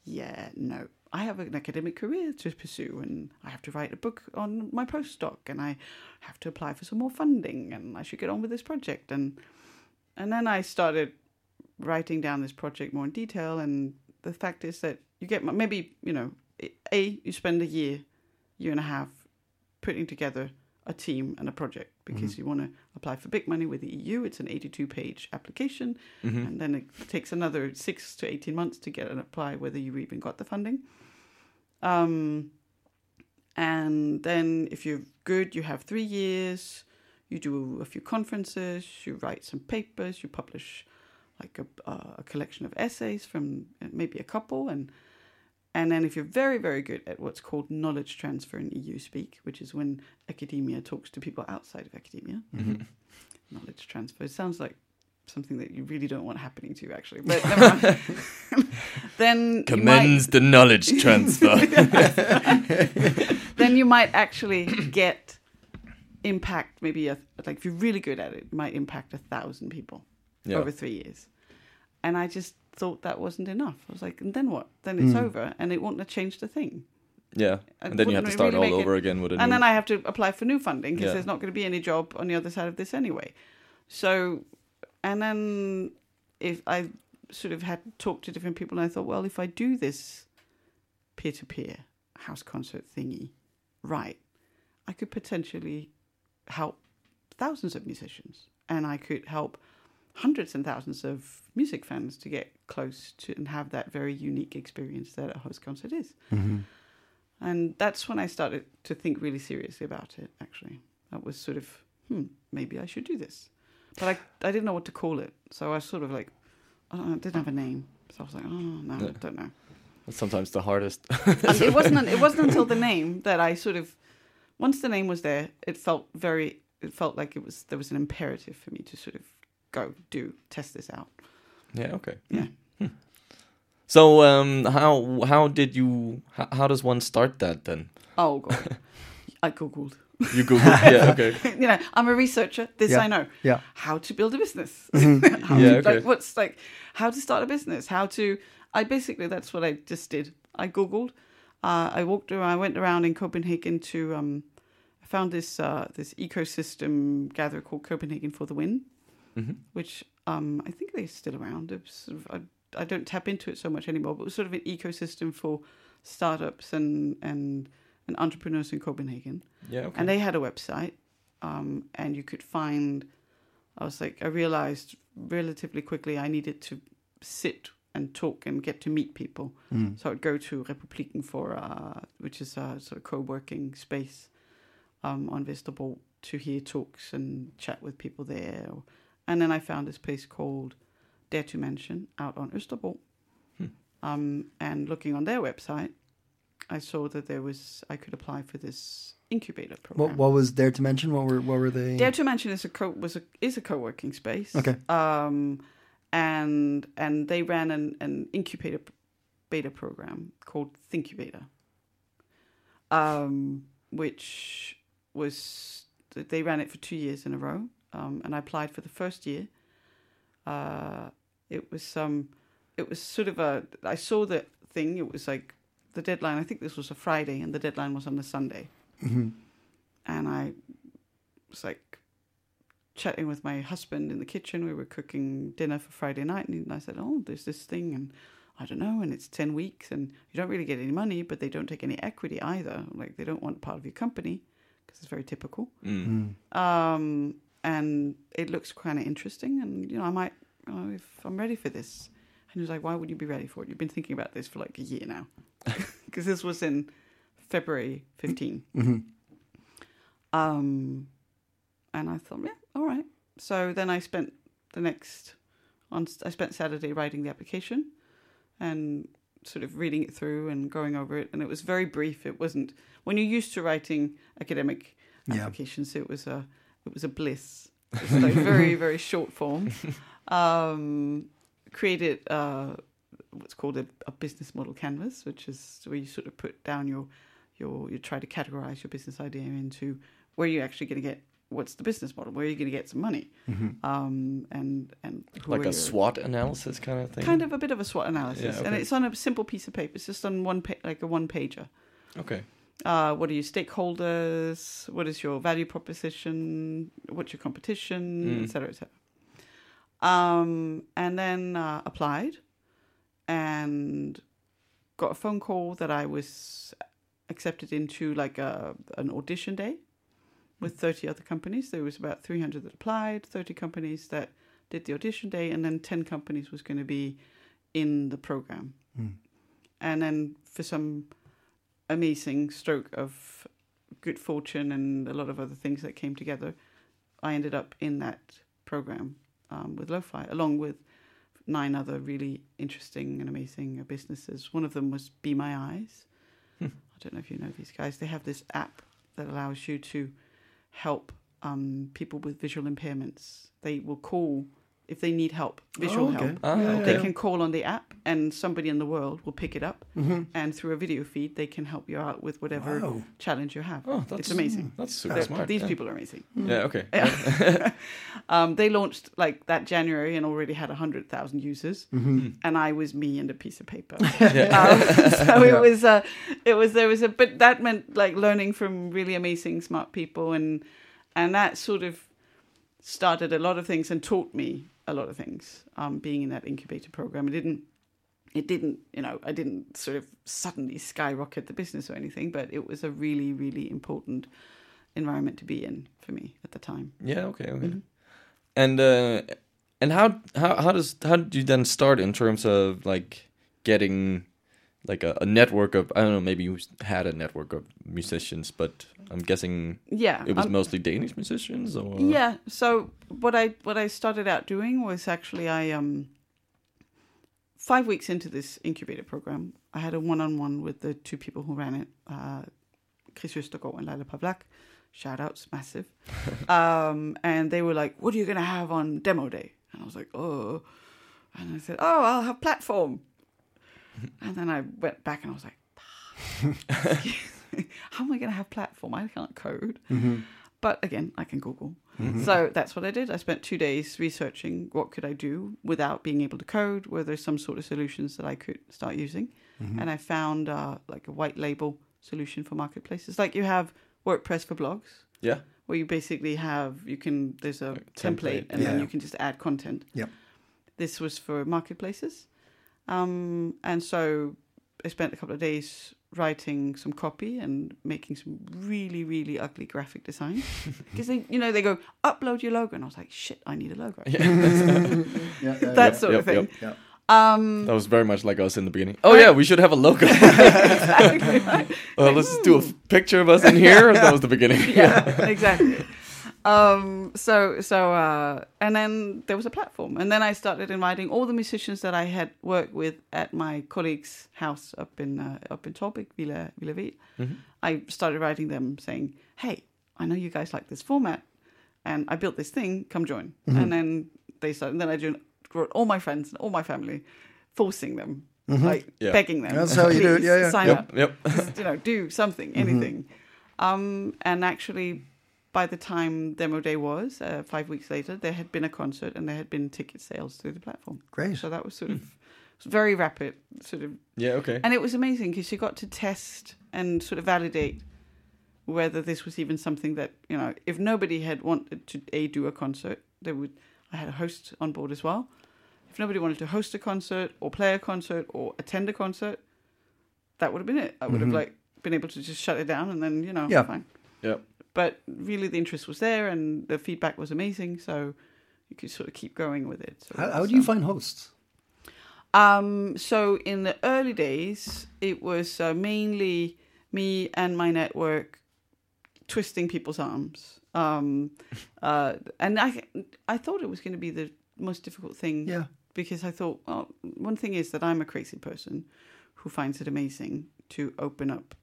yeah, no, I have an academic career to pursue, and I have to write a book on my postdoc, and I have to apply for some more funding, and I should get on with this project, and and then I started writing down this project more in detail and the fact is that you get maybe you know a you spend a year year and a half putting together a team and a project mm-hmm. because you want to apply for big money with the EU it's an 82 page application mm-hmm. and then it takes another 6 to 18 months to get and apply whether you even got the funding um and then if you're good you have 3 years you do a few conferences you write some papers you publish like a, uh, a collection of essays from uh, maybe a couple. And and then if you're very very good at what's called knowledge transfer in EU speak which is when academia talks to people outside of academia. Knowledge transfer. It sounds like something that you really don't want happening to you actually but never mind. then commends might- the knowledge transfer. then you might actually get impact. Maybe a, like if you're really good at it, you might impact a thousand people Yeah. over three years. And I just thought that wasn't enough. I was like, and then what? Then it's hmm. over, and it won't have changed a thing. Yeah, and then you have to start really all make it- over again with a and new. then I have to apply for new funding because Yeah. there's not going to be any job on the other side of this anyway. So, and then if I sort of had talked to different people, and I thought, well, if I do this peer to peer house concert thingy right, I could potentially help thousands of musicians, and I could help hundreds and thousands of music fans to get close to and have that very unique experience that a host concert is. And that's when I started to think really seriously about it, actually. That was sort of, hmm, maybe I should do this. But I, I didn't know what to call it. So I was sort of like, I, don't know, I didn't have a name. So I was like, oh, no, I don't know. That's sometimes the hardest. It wasn't, it wasn't until the name that I sort of, once the name was there, it felt very, it felt like it was, there was an imperative for me to sort of go, do, test this out. yeah. Okay. Yeah. So um, how how did you how, how does one start that then? Oh, God. I Googled. You Google. yeah. Okay. you know, I'm a researcher. This Yeah. I know. Yeah. How to build a business. Mm-hmm. how Yeah, to, okay. like, what's like how to start a business. How to. I basically that's what I just did. I googled. Uh, I walked around. I went around in Copenhagen to. Um, I found this uh, this ecosystem gatherer called Copenhagen for the Win, which um, I think they're still around. Sort of, I, I don't tap into it so much anymore, but it was sort of an ecosystem for startups and and and entrepreneurs in Copenhagen. Yeah. Okay. and they had a website um, and you could find i was like i realized relatively quickly i needed to sit and talk and get to meet people. So i'd go to Republikken for uh, which is a sort of co-working space um, on Vesterbro to hear talks and chat with people there. And then i found this place called Dare2Mansion out on Østerbro um, and looking on their website I saw that there was I could apply for this incubator program. What, what was there to mention? What were what were they? Dare to mention is a co- was a is a co-working space. Okay. Um, and and they ran an an incubator beta program called Thinkubator. Um, which was they ran it for two years in a row. Um, and I applied for the first year. Uh, it was um, it was sort of a. I saw the thing. It was like the deadline. I think this was a Friday, and the deadline was on a Sunday. Mm-hmm. And I was like chatting with my husband in the kitchen. We were cooking dinner for Friday night, and I said, "Oh, there's this thing, and I don't know, and it's ten weeks, and you don't really get any money, but they don't take any equity either. Like they don't want part of your company because it's very typical. Mm. Mm. Um, and it looks kind of interesting, and you know, I might, you know, if I'm ready for this." And he was like, "Why would you be ready for it? You've been thinking about this for like a year now, because this was in February 15." Um, and I thought, yeah, all right. So then I spent the next on I spent Saturday writing the application and sort of reading it through and going over it. And it was very brief. It wasn't when you're used to writing academic Yeah. applications. It was a it was a bliss. It was like very very short form. Um, created uh, what's called a, a business model canvas, which is where you sort of put down your your you try to categorize your business idea into where you're actually going to get what's the business model, where are you're going to get some money, um, and and like a your- SWOT analysis kind of thing. kind of a bit of a SWOT analysis, Yeah, and it's on a simple piece of paper. It's just on one pa- like a one pager. Okay. Uh, what are your stakeholders? What is your value proposition? What's your competition, Mm. et cetera, et cetera. Um, and then uh, applied and got a phone call that I was accepted into like a, an audition day with 30 other companies. There was about 300 that applied, 30 companies that did the audition day, and then 10 companies was going to be in the program. And then for some amazing stroke of good fortune and a lot of other things that came together, I ended up in that program um, with Lo-Fi, along with nine other really interesting and amazing businesses. One of them was Be My Eyes. I don't know if you know these guys. They have this app that allows you to help um, people with visual impairments. They will call if they need help, visual Oh, okay. help. Ah, Yeah, They yeah. can call on the app, and somebody in the world will pick it up, Mm-hmm. and through a video feed, they can help you out with whatever Wow. challenge you have. Oh, that's it's amazing. That's super They're- smart. These yeah. people are amazing. Yeah. Okay. um, they launched like that January and already had hundred thousand users, and I was me and a piece of paper. um, so it was, uh, it was there was a, but that meant like learning from really amazing, smart people, and and that sort of started a lot of things and taught me a lot of things. Um, being in that incubator program, it didn't. It didn't, you know, I didn't sort of suddenly skyrocket the business or anything, but it was a really, really important environment to be in for me at the time. Yeah. Okay. Okay. Mm-hmm. And uh, and how how how does how did you then start in terms of like getting like a, a network of I don't know maybe you had a network of musicians, but I'm guessing Yeah, it was um, mostly Danish musicians or Yeah. So what I what I started out doing was actually I um five weeks into this incubator program, I had a one on one with the two people who ran it, uh, Chris Østergaard and Lila Pavlak. Shout outs, massive. um, and they were like, "What are you gonna have on demo day?" And I was like, "Oh," and I said, "Oh, I'll have platform." and then I went back and I was like, ah, "How am I gonna have platform? I can't code." Mm-hmm. But again, I can Google. Mm-hmm. So that's what I did. I spent two days researching what could I do without being able to code. Were there some sort of solutions that I could start using? Mm-hmm. And I found uh, like a white label solution for marketplaces, like you have WordPress for blogs, yeah where you basically have you can there's a template, template, and then you can just add content. Yep. This was for marketplaces, um, and so I spent a couple of days writing some copy and making some really really ugly graphic design because they you know they go upload your logo and I was like shit I need a logo Yeah, yeah, that Yep, sort yep, of thing. yep. yeah. Um, that was very much like us in the beginning. Oh yeah, we should have a logo. exactly right. Uh, let's just do a f- picture of us in here. That was the beginning. yeah, exactly. Um, so so uh, and then there was a platform, and then I started inviting all the musicians that I had worked with at my colleague's house up in uh, up in Taarbæk, Villa Villa Vid. I started writing them saying, "Hey, I know you guys like this format, and I built this thing. Come join." And then they started. And then I joined, all my friends and all my family, forcing them, like Yeah. begging them. That's how you do it. Yeah, yeah. Sign Yep. up Yep. just, you know, do something, anything. Um, and actually, by the time demo day was, uh, five weeks later, there had been a concert and there had been ticket sales through the platform. Great. So that was sort of was very rapid, sort of, Yeah. Okay. and it was amazing because you got to test and sort of validate whether this was even something that you know, if nobody had wanted to a do a concert, they would. I had a host on board as well. If nobody wanted to host a concert or play a concert or attend a concert, that would have been it. I would have like been able to just shut it down and then you know, Yeah. fine. Yep. But really, the interest was there and the feedback was amazing, so you could sort of keep going with it. So, How, how do you find hosts? um, so in the early days, it was uh, mainly me and my network twisting people's arms. Um, uh, and I, I thought it was going to be the most difficult thing. Yeah. Because I thought, well, one thing is that I'm a crazy person who finds it amazing to open up.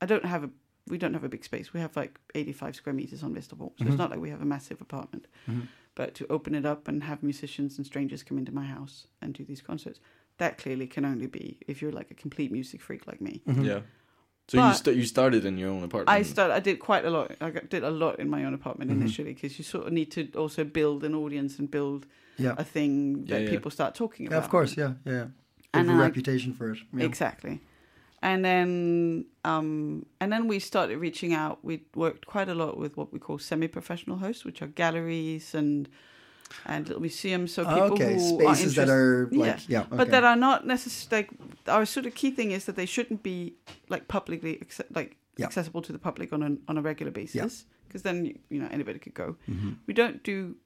I don't have a, we don't have a big space. We have like 85 square meters on Vesterbro, so it's mm-hmm. not like we have a massive apartment. Mm-hmm. But to open it up and have musicians and strangers come into my house and do these concerts, that clearly can only be if you're like a complete music freak like me. Mm-hmm. Yeah. So you st- you started in your own apartment. I started. I did quite a lot. I got- did a lot in my own apartment initially because you sort of need to also build an audience and build Yeah. a thing that yeah. people start talking about. Yeah, of course. Yeah, yeah. They And have a I- reputation for it. Yeah. Exactly. And then, um, and then we started reaching out. We worked quite a lot with what we call semi-professional hosts, which are galleries and and little museums. So people okay, who spaces that are like yeah, okay. but that are not necessarily like our sort of key thing is that they shouldn't be like publicly acce- like Yeah. accessible to the public on a on a regular basis because then you, you know anybody could go. Mm-hmm. We don't do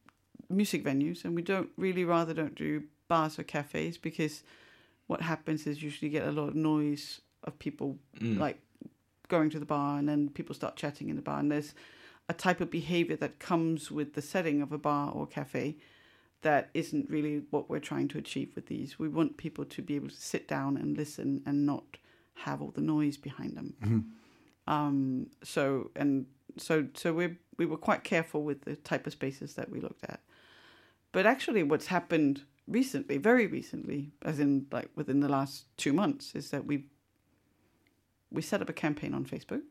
music venues and we don't really rather don't do bars or cafes because what happens is usually you get a lot of noise of people like going to the bar and then people start chatting in the bar and there's a type of behavior that comes with the setting of a bar or cafe that isn't really what we're trying to achieve with these. We want people to be able to sit down and listen and not have all the noise behind them. Um, so and so so we we were quite careful with the type of spaces that we looked at. But actually, what's happened recently, very recently, as in like within the last two months, is that we we set up a campaign on Facebook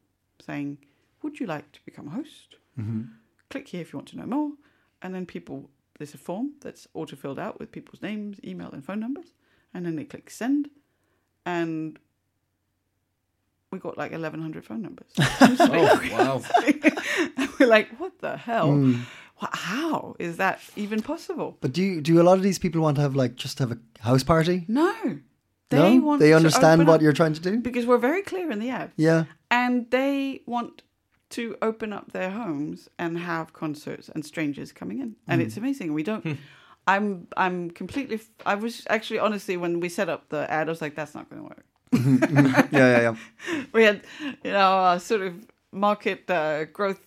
saying, "Would you like to become a host? Mm-hmm. Click here if you want to know more." And then people, there's a form that's auto filled out with people's names, email, and phone numbers, and then they click send, and we got like 1,100 phone numbers. Oh wow! and we're like, what the hell? Mm. Wha- How is that even possible? But do you, do a lot of these people want to have like just have a house party? No. They no, want they understand what up- you're trying to do. because we're very clear in the ad. Yeah, And they want to open up their homes and have concerts and strangers coming in. And hmm. it's amazing. We don't hmm. I'm I'm completely I was actually honestly when we set up the ad I was like that's not going to work. yeah, yeah, yeah. we had, you know, a sort of market uh, growth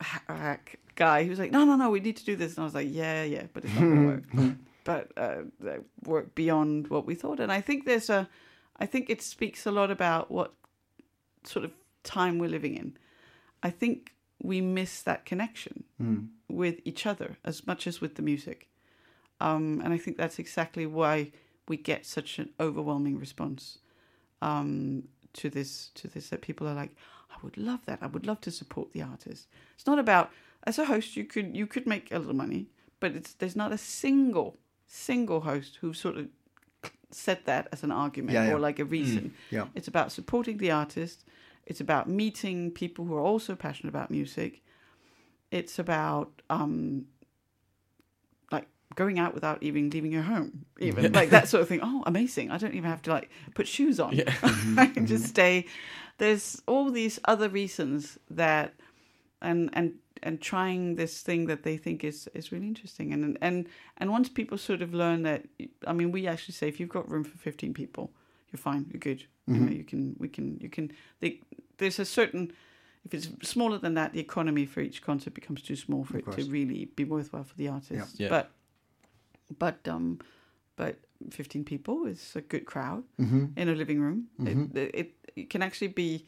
hack guy. He was like, no, no, no, we need to do this. And I was like, yeah, yeah, but it's not going to work. Hmm. But uh, they work beyond what we thought. And I think there's a, I think it speaks a lot about what sort of time we're living in. I think we miss that connection with each other as much as with the music. Um, and I think that's exactly why we get such an overwhelming response um, to this to this that people are like, I would love that. I would love to support the artist. It's not about as a host you could you could make a little money, but it's there's not a single single host who sort of said that as an argument Yeah, yeah. or like a mm, reason. yeah. It's about supporting the artist. It's about meeting people who are also passionate about music. It's about um, like going out without even leaving your home, even like that sort of thing. Oh, amazing! I don't even have to like put shoes on. Yeah. Mm-hmm. I can just mm-hmm. stay. There's all these other reasons that, and and and trying this thing that they think is is really interesting. And and and once people sort of learn that, I mean, we actually say if you've got room for 15 people, you're fine. You're good. You know, you can we can you can. They, there's a certain if it's smaller than that, the economy for each concert becomes too small for it to really be worthwhile for the artist. Yeah. But but um but 15 people is a good crowd Mm-hmm. in a living room. It, it it can actually be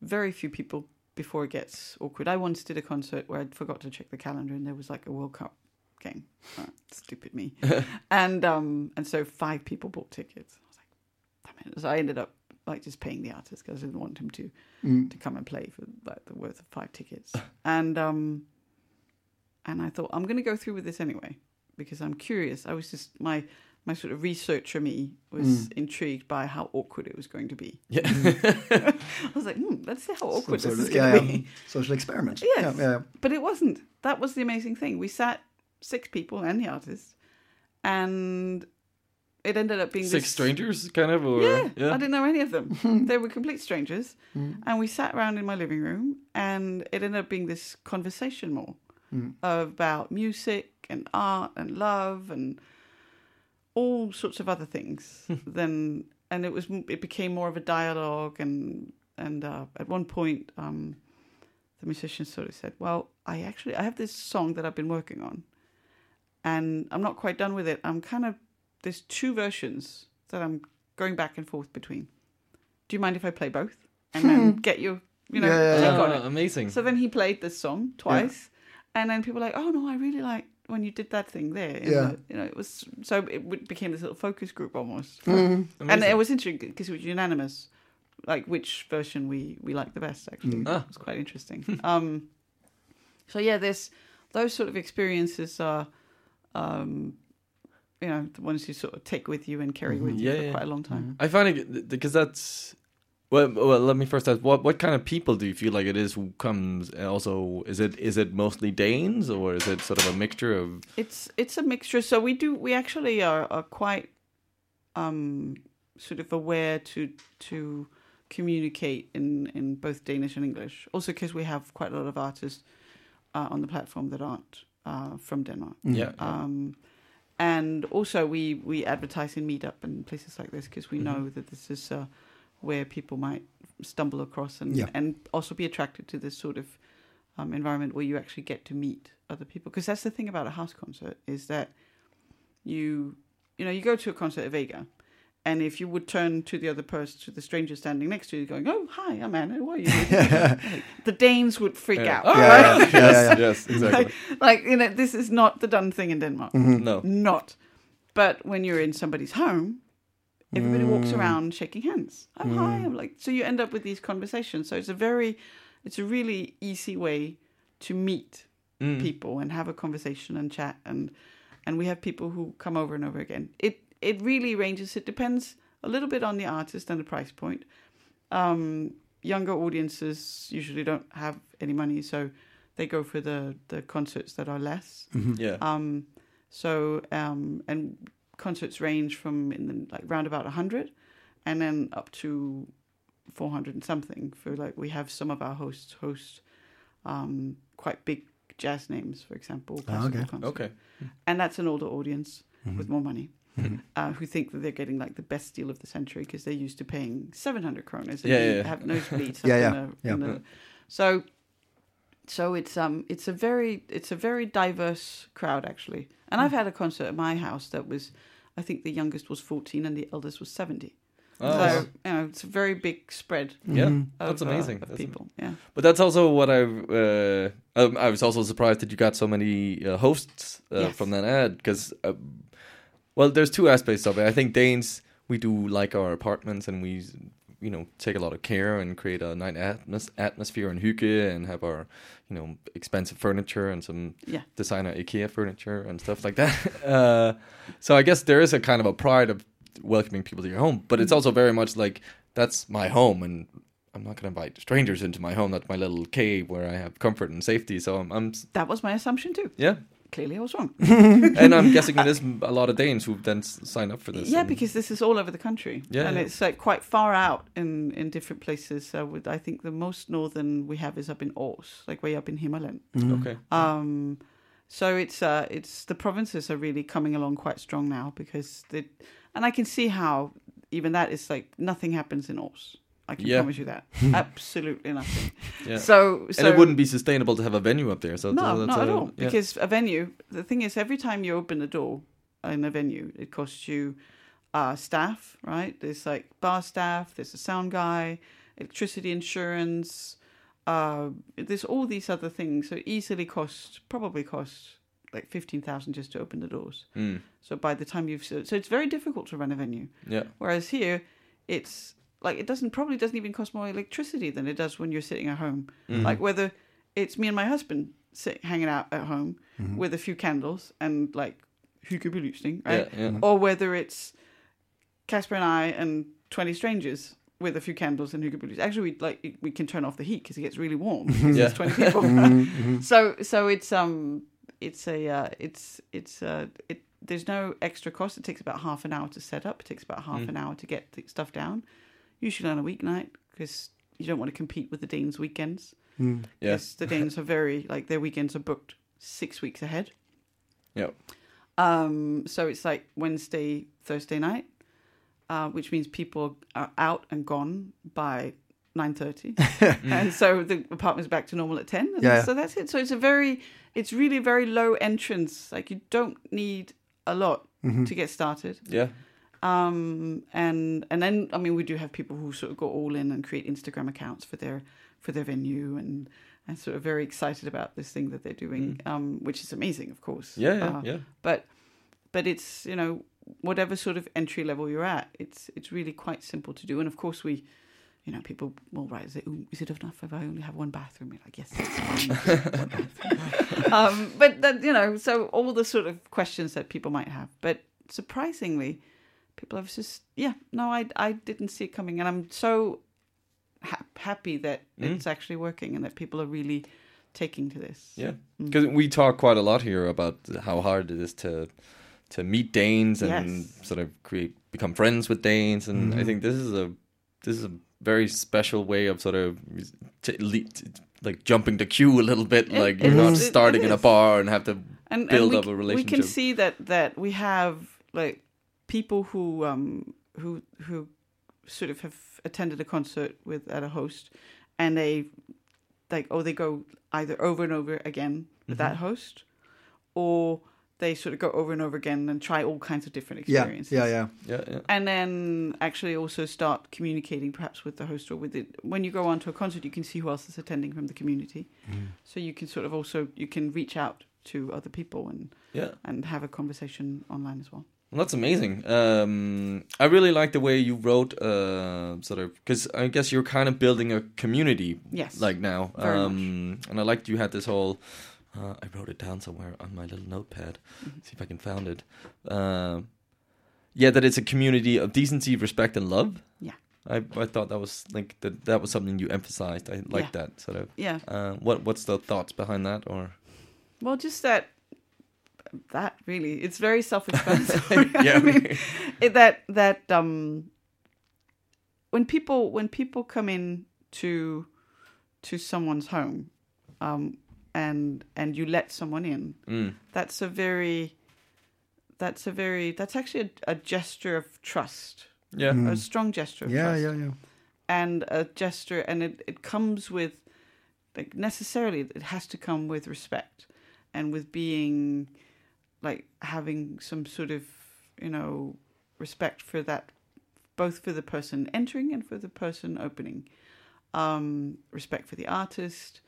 very few people before it gets awkward. I once did a concert where I forgot to check the calendar and there was like a World Cup game. Uh, stupid me. and um and so five people bought tickets. I was like, damn it. So I ended up like just paying the artist because I didn't want him to to come and play for like the worth of five tickets. and um and I thought I'm going to go through with this anyway because I'm curious. I was just my my sort of researcher me was intrigued by how awkward it was going to be. Yeah. I was like, hmm, let's see how awkward Some this is going to yeah. be. Social experiment. Yes. Yeah, yeah. But it wasn't. That was the amazing thing. We sat six people and the artist, and it ended up being Six this, strangers, kind of, or Yeah, I didn't know any of them. they were complete strangers, Hmm. and we sat around in my living room, and it ended up being this conversation more Hmm. about music and art and love and all sorts of other things. then, and it was it became more of a dialogue, and and uh, at one point, um, the musician sort of said, "Well, I actually I have this song that I've been working on, and I'm not quite done with it. I'm kind of there's two versions that I'm going back and forth between. Do you mind if I play both and then get your you know Yeah, yeah, take Oh, amazing. So then he played this song twice, and then people were like, "Oh no, I really like when you did that thing there." Yeah. the- you know, it was so it became this little focus group almost, Mm-hmm. and it was interesting because it was unanimous, like which version we we liked the best. Actually, Ah. it was quite interesting. um, so yeah, there's those sort of experiences are. Um, you know, the ones you sort of take with you and carry with you for yeah. quite a long time. I find it because that's well. Well, let me first ask what what kind of people do you feel like it is who comes? Also, is it is it mostly Danes or is it sort of a mixture of? It's it's a mixture. So we do we actually are, are quite um, sort of aware to to communicate in in both Danish and English. Also because we have quite a lot of artists uh, on the platform that aren't uh, from Denmark. Yeah. Um, and also we we advertise in Meetup and places like this because we know that this is uh, where people might stumble across and Yeah. and also be attracted to this sort of um, environment where you actually get to meet other people. Because that's the thing about a house concert is that you you know you go to a concert at Vega And if you would turn to the other person, to the stranger standing next to you, going, "Oh, hi, I'm Anna. Who are you?" Like, the Danes would freak out. Oh, Yeah, right. yeah, yes, yeah. yes, exactly. like, like you know, this is not the done thing in Denmark. no. Not. But when you're in somebody's home, everybody walks around shaking hands. Oh hi. I'm like so you end up with these conversations. So it's a very it's a really easy way to meet people and have a conversation and chat and and we have people who come over and over again. It it really ranges. It depends a little bit on the artist and the price point. Um, younger audiences usually don't have any money, so they go for the the concerts that are less. Yeah. Um, so um, and concerts range from in the, like round about hundred, and then up to four hundred and something. For like we have some of our hosts host um, quite big jazz names, for example. classical okay. concerts. okay. and that's an older audience with more money. Uh, who think that they're getting like the best deal of the century because they're used to paying 700 kroners and Yeah, yeah, yeah. have nosebleeds. up Yeah, yeah, the- yeah. in the- so so it's um it's a very it's a very diverse crowd actually and Hmm. i've had a concert at my house that was i think the youngest was 14 and the eldest was 70 Oh, so you know it's a very big spread yeah, of, that's uh, amazing. of That's people yeah But that's also what I've. Uh, um, I was also surprised that you got so many uh, hosts uh, Yes. from that ad because, uh, well, there's two aspects of it. I think Danes we do like our apartments and we, you know, take a lot of care and create a nice atmos- atmosphere and hygge and have our, you know, expensive furniture and some Yeah. designer IKEA furniture and stuff like that. uh, so I guess there is a kind of a pride of welcoming people to your home, but it's also very much like that's my home and I'm not going to invite strangers into my home. That's my little cave where I have comfort and safety. So I'm, I'm that was my assumption too yeah. Clearly i was wrong and I'm guessing there's a lot of Danes who then s- sign up for this. Yeah, and- because this is all over the country. Yeah, and yeah. it's like quite far out in in different places. With, I think the most northern we have is up in Aars, like way up in Himmerland. okay, Um, so it's uh, it's the provinces are really coming along quite strong now because they, and I can see how even that is like nothing happens in Aars. I can Yeah. promise you that. Absolutely nothing. yeah. So, so and it wouldn't be sustainable to have a venue up there. So no, that's not at all. yeah. Because a venue, the thing is, every time you open the door in a venue, it costs you uh, staff, right? There's like bar staff, there's a sound guy, electricity insurance. Uh, there's all these other things. So it easily costs, probably costs like fifteen thousand just to open the doors. Mm, So by the time you've so, so it's very difficult to run a venue. yeah, Whereas here, it's like it doesn't probably doesn't even cost more electricity than it does when you're sitting at home. Mm-hmm. Like whether it's me and my husband sit, hanging out at home with a few candles and like hyggebelysning, right? Yeah, yeah. Or whether it's Casper and I and twenty strangers with a few candles and hyggebelysning. Actually, we like we can turn off the heat because it gets really warm. Yeah. There's twenty people. so so it's um it's a uh, it's it's uh it there's no extra cost. It takes about half an hour to set up. It takes about half an hour to get the stuff down. Usually on a weeknight because you don't want to compete with the Danes' weekends. yeah, the Danes are very like their weekends are booked six weeks ahead. yeah. Um, so it's like Wednesday, Thursday night, uh, which means people are out and gone by nine thirty, and so the apartment's back to normal at ten. And Yeah, yeah. So that's it. So it's a very, it's really very low entrance. Like you don't need a lot to get started. yeah. Um, and and then I mean we do have people who sort of go all in and create Instagram accounts for their for their venue and and sort of very excited about this thing that they're doing, um, which is amazing, of course. Mm. Yeah, yeah, Uh, yeah. But but it's you know whatever sort of entry level you're at, it's it's really quite simple to do. And of course we. You know, people will write and say, Ooh, it enough if I only have one bathroom?" You're like, "Yes, it's bathroom." um, but then, you know, so all the sort of questions that people might have. But surprisingly, people have just yeah no i i didn't see it coming and i'm so ha- happy that it's actually working and that people are really taking to this Yeah, Mm. because we talk quite a lot here about how hard it is to to meet Danes and Yes. sort of create become friends with Danes, and Mm-hmm. I think this is a this is a very special way of sort of t- le- t- like jumping the queue a little bit. It- like you're not it- starting it in a bar and have to and, build and we, up a relationship. we can see that that we have like people who um who who sort of have attended a concert with at a host and they like oh they go either over and over again with that Mm-hmm. host or they sort of go over and over again and try all kinds of different experiences. yeah, yeah. Yeah, yeah. And then actually also start communicating perhaps with the host or with it. When you go on to a concert, you can see who else is attending from the community. So you can sort of also you can reach out to other people and Yeah. and have a conversation online as well. Well, that's amazing. Um, I really like the way you wrote, uh, sort of, because I guess you're kind of building a community, Yes. like now. Very much. um, and I liked you had this whole. Uh, I wrote it down somewhere on my little notepad. Mm-hmm. See if I can find it. Um yeah, that it's a community of decency, respect, and love. Yeah. I, I thought that was like that. That was something you emphasized. I like Yeah. that sort of. Yeah. Uh, what What's the thoughts behind that? Or Well, just that. That really, it's very self-explanatory. Yeah, I mean, it, that that um, when people when people come in to to someone's home, um, and and you let someone in, Mm. that's a very that's a very that's actually a, a gesture of trust, yeah, a strong gesture of Mm. Yeah, trust yeah, yeah. and a gesture and it, it comes with like necessarily it has to come with respect and with being like having some sort of you know respect for that both for the person entering and for the person opening. Um respect for the artist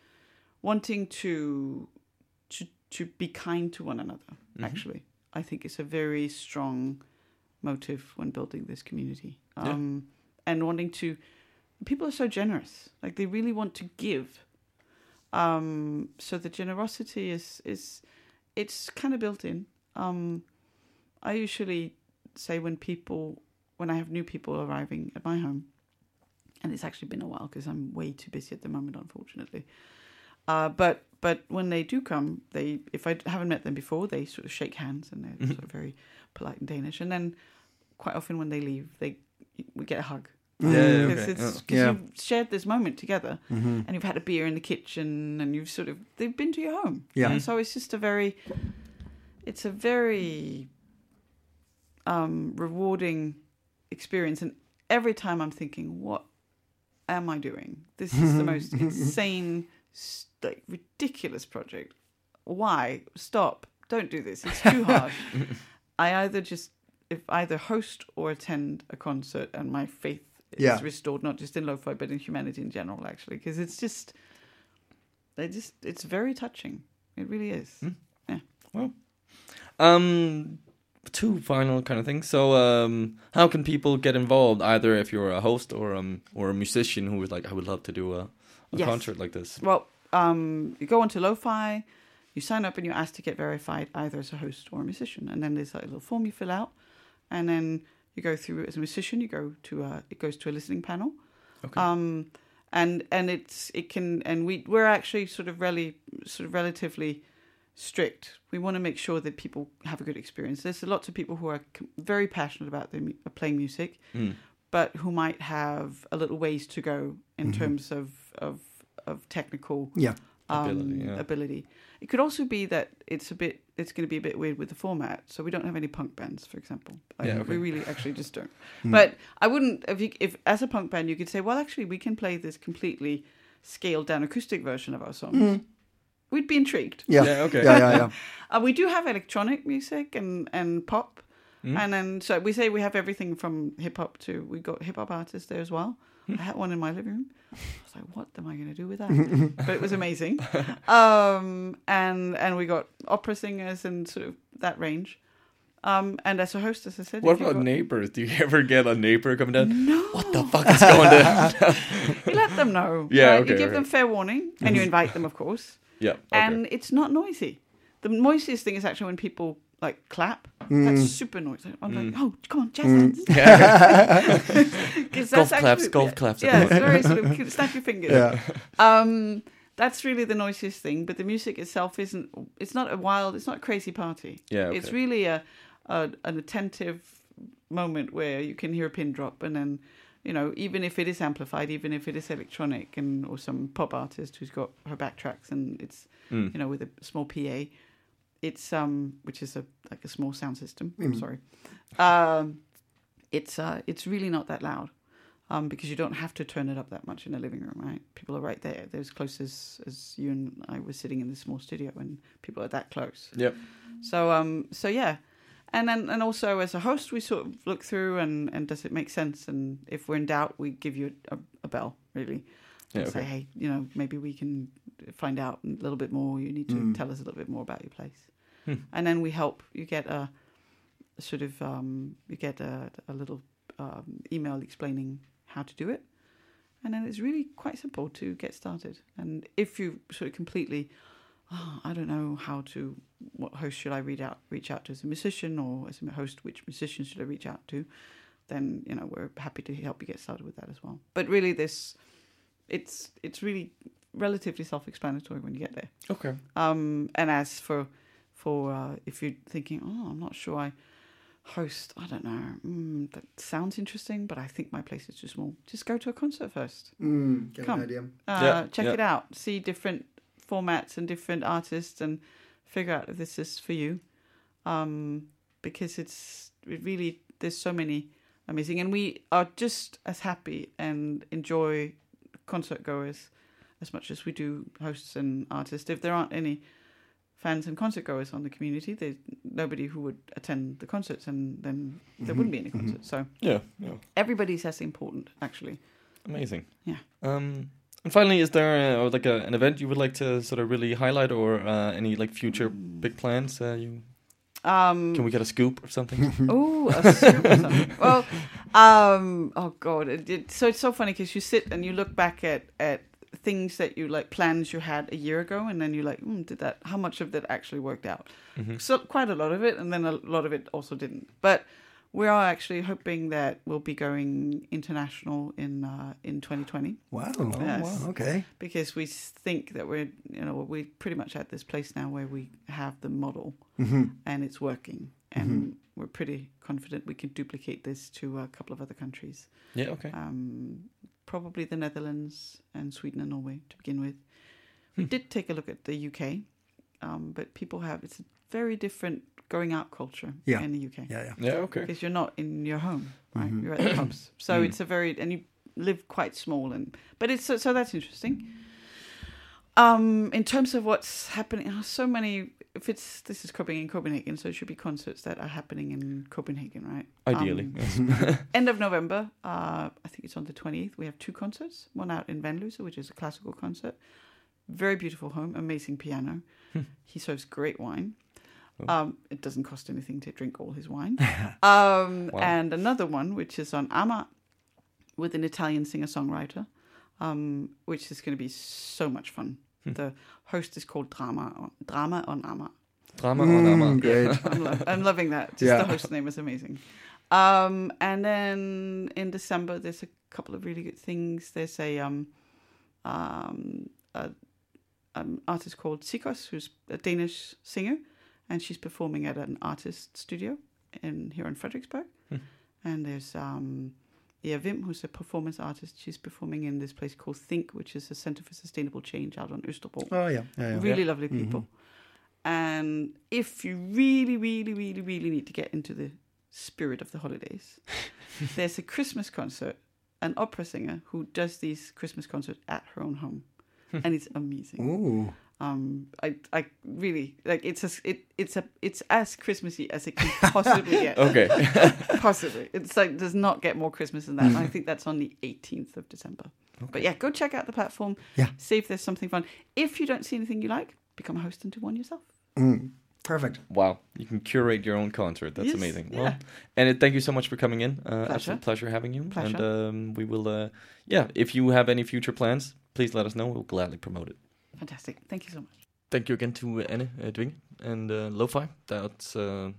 wanting to to to be kind to one another actually. I think it's a very strong motive when building this community. Um and wanting to people are so generous. Like they really want to give. Um so the generosity is is it's kind of built in. Um i usually say when people when i have new people arriving at my home and it's actually been a while because i'm way too busy at the moment unfortunately. Uh but but when they do come they if i haven't met them before they sort of shake hands and they're sort of very polite and danish. And then quite often when they leave they we get a hug Yeah, yeah, because okay, it's yeah. because Yeah. you've shared this moment together and you've had a beer in the kitchen and you've sort of they've been to your home. Yeah. and so it's just a very it's a very um rewarding experience and every time i'm thinking what am i doing? This is the most insane s- like ridiculous project. Why? Stop. Don't do this. It's too hard i either just if either host or attend a concert and my faith is Yeah. restored not just in lo-fi but in humanity in general actually because it's just they just it's very touching it really is yeah Well, Um, two final kind of things. So, um, how can people get involved? Either if you're a host or um or a musician who who is like, I would love to do a, a Yes. concert like this. well um you go onto lo-fi you sign up and you're asked to get verified either as a host or a musician and then there's like a little form you fill out and then you go through as a musician you go to a it goes to a listening panel Okay. um and and it's it can and we we're actually sort of really sort of relatively strict we want to make sure that people have a good experience there's lots of people who are very passionate about their, mu- playing music Mm. but who might have a little ways to go in terms of of of technical Yeah. um, Ability, yeah. ability. It could also be that it's a bit it's going to be a bit weird with the format. So we don't have any punk bands, for example. Like, Yeah, okay. We really actually just don't. But I wouldn't if you if as a punk band you could say, well, actually we can play this completely scaled down acoustic version of our songs. We'd be intrigued. Yeah. Yeah, okay. Yeah, yeah, yeah. Uh, we do have electronic music and, and pop. Mm. And then, so we say we have everything from hip hop to, we got hip hop artists there as well. I had one in my living room. I was like, what am I going to do with that? but it was amazing. Um, and, and we got opera singers and sort of that range. Um, and as a hostess, I said, What about got- neighbors? Do you ever get a neighbor coming down? No. What the fuck is going on? You let them know. Yeah, right? okay, You give okay. them fair warning and you invite them, of course. yeah. Okay. and it's not noisy. The noisiest thing is actually when people like clap. Mm. That's super noisy. I'm like, oh, come on, jazz hands. 'Cause Golf that's claps, actually- golf yeah, claps Yeah, it's very sort of snap your fingers. Yeah. Um, that's really the noisiest thing. But the music itself isn't. It's not a wild. It's not a crazy party. Yeah, It's really a, a an attentive moment where you can hear a pin drop and then. You know, even if it is amplified, even if it is electronic, and or some pop artist who's got her backtracks and it's Mm. you know, with a small PA. It's um, which is a like a small sound system. Mm. I'm sorry. Um, it's uh, it's really not that loud, um, because you don't have to turn it up that much in a living room, right? People are right there. They're as close as as you and I were sitting in this small studio, and people are that close. Yep. So um, so yeah, and then and also as a host, we sort of look through and and does it make sense? And if we're in doubt, we give you a, a bell really, and Yeah, say, hey, you know, maybe we can find out a little bit more. You need to tell us a little bit more about your place, and then we help you get a sort of um, you get a, a little um, email explaining how to do it, and then it's really quite simple to get started. And if you sort of completely, oh, I don't know how to, what host should I reach out reach out to as a musician, or as a host, which musician should I reach out to? Then you know we're happy to help you get started with that as well. But really, this it's it's really relatively self-explanatory when you get there. Okay. Um, and as for for uh, if you're thinking, oh, I'm not sure I host, I don't know, mm, that sounds interesting, but I think my place is too small. Just go to a concert first. Mm, get Come. an idea. Uh, Yeah, check yeah. it out. See different formats and different artists, and figure out if this is for you. Um, because it's it really there's so many amazing, and we are just as happy and enjoy concert goers as much as we do hosts and artists. If there aren't any fans and concert goers on the community, there's nobody who would attend the concerts, and then there wouldn't be any concerts. So Yeah. Yeah. everybody's as important, actually. Amazing. Yeah. Um, and finally, is there uh, like a, an event you would like to sort of really highlight, or uh, any like future big plans? Uh, you Um, can we get a scoop or something? Oh, a or something. well, um, oh god, it, it, so it's so funny because you sit and you look back at at things that you like plans you had a year ago, and then you're like, mm, did that? How much of that actually worked out? So quite a lot of it, and then a lot of it also didn't. But we are actually hoping that we'll be going international in uh, in 2020 Wow. Yes. wow. Okay. because we think that we're you know we're pretty much at this place now where we have the model and it's working and we're pretty confident we can duplicate this to a couple of other countries yeah. Okay. um, probably the netherlands and sweden and norway to begin with we hmm. did take a look at the uk um, but people have it's a very different going out culture Yeah. in the uk Yeah, yeah. Yeah. Okay. because you're not in your home, right? Mm-hmm. You're at the pubs, so mm. it's a very and you live quite small and but it's so, so that's interesting. Um, in terms of what's happening, oh, so many. If it's this is Copenhagen, Copenhagen, so it should be concerts that are happening in Copenhagen, right? Ideally. Um, end of November. Uh, I think it's on the twentieth. We have two concerts. One out in Vanløse, which is a classical concert. Very beautiful home, amazing piano. he serves great wine. Um, it doesn't cost anything to drink all his wine. um, And another one, which is on Ama, with an Italian singer-songwriter, um, which is going to be so much fun. The host is called Drama on, Drama on Ama. Drama on Amager. Great. I'm, lo- I'm loving that. Just Yeah. the host name is amazing. Um, and then in December, there's a couple of really good things. There's a um, um, a, an artist called Sikos, who's a Danish singer, and she's performing at an artist studio in here in Frederiksberg. And there's um, Ea Vim, who's a performance artist. She's performing in this place called Think, which is a Center for Sustainable Change out on Østerbro Oh yeah. Yeah. yeah. really lovely people. Mm-hmm. And if you really, really, really, really need to get into the spirit of the holidays, there's a Christmas concert, an opera singer who does these Christmas concerts at her own home, and it's amazing. Ooh. Um, I, I really like it's a, it, it's a, it's as Christmassy as it can possibly get. Okay. Possibly, it's like does not get more Christmas than that. And I think that's on the 18th of December. But yeah, go check out the platform. Yeah. see if there's something fun. If you don't see anything you like, become a host into one yourself. Perfect. Wow, you can curate your own concert. That's Yes, amazing. yeah. Well, and it, thank you so much for coming in. Uh, Pleasure. Absolute pleasure having you. Pleasure. And um, we will, uh, yeah, if you have any future plans, please let us know. We'll gladly promote it. Fantastic. Thank you so much. Thank you again to Anne uh, Dvinge and uh, Lo-Fi. That's uh,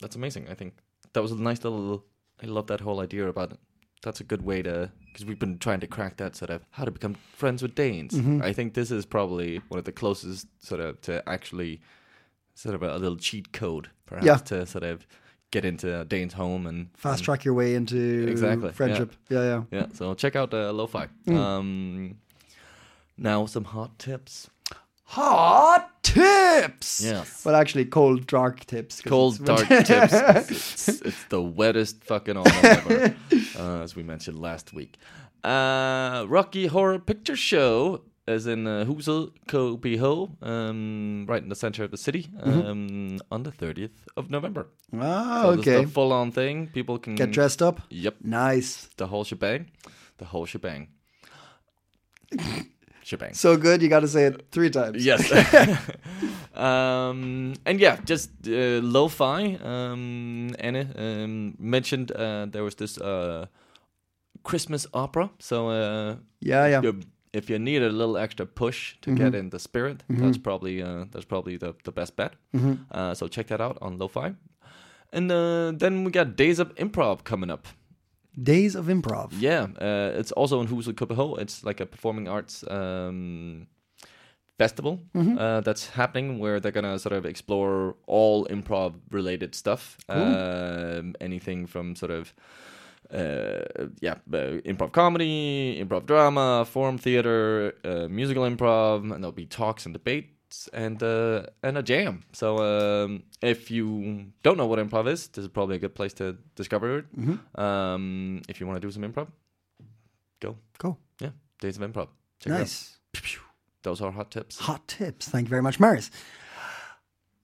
that's amazing. I think that was a nice little. I love that whole idea about it. That's a good way to because we've been trying to crack that sort of how to become friends with Danes. I think this is probably one of the closest sort of to actually sort of a, a little cheat code, perhaps Yeah. to sort of get into Dane's home and Fast and- track your way into Exactly, friendship. Yeah, yeah. Yeah, so check out uh, Lo-Fi. Um, now some hot tips. Hot tips. Yes. Well, actually, cold dark tips. Cold dark tips. It's, it's, it's the wettest fucking autumn ever, uh, as we mentioned last week. Uh, Rocky Horror Picture Show is in uh, Huset, KBH, um, right in the center of the city, um, on the 30th of November. Ah, So this okay. the full-on thing. People can Get dressed up. Yep, Nice. the whole shebang, the whole shebang, shebang. So good, you got to say it three times. Yes. um, and yeah, just uh, lo-fi. Um, Anne um, mentioned uh, there was this uh, Christmas opera. So uh, Yeah, yeah. you- if you need a little extra push to get in the spirit, that's probably uh, that's probably the, the best bet. Uh, so check that out on lo-fi. And uh, then we got Days of Improv coming up. Days of Improv. Yeah, uh, it's also in Huset København. It's like a performing arts um, festival uh, that's happening where they're gonna sort of explore all improv related stuff. Um, anything from sort of uh, yeah, uh, improv comedy, improv drama, forum theater, uh, musical improv, and there'll be talks and debates and uh, and a jam. So um, if you don't know what improv is, this is probably a good place to discover it. Um, if you want to do some improv, go. Cool. Yeah, Days of Improv. Check it Nice. Those are hot tips. Hot tips. Thank you very much, Marius.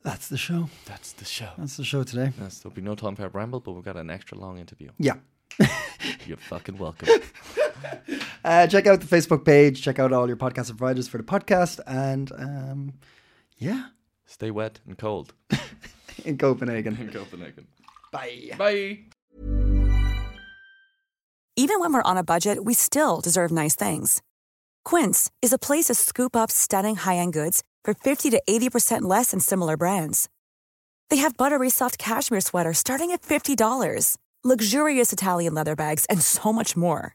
That's the show. That's the show. That's the show today. Yes, there'll be no time for a ramble, but we've got an extra long interview. Yeah. You're fucking welcome. Uh, check out the Facebook page. Check out all your podcast providers for the podcast. And um, yeah, Stay wet and cold in Copenhagen. in Copenhagen. Bye. Bye. Even when we're on a budget, we still deserve nice things. Quince is a place to scoop up stunning high-end goods for 50 to 80% less than similar brands. They have buttery soft cashmere sweaters starting at $50, luxurious Italian leather bags, and so much more.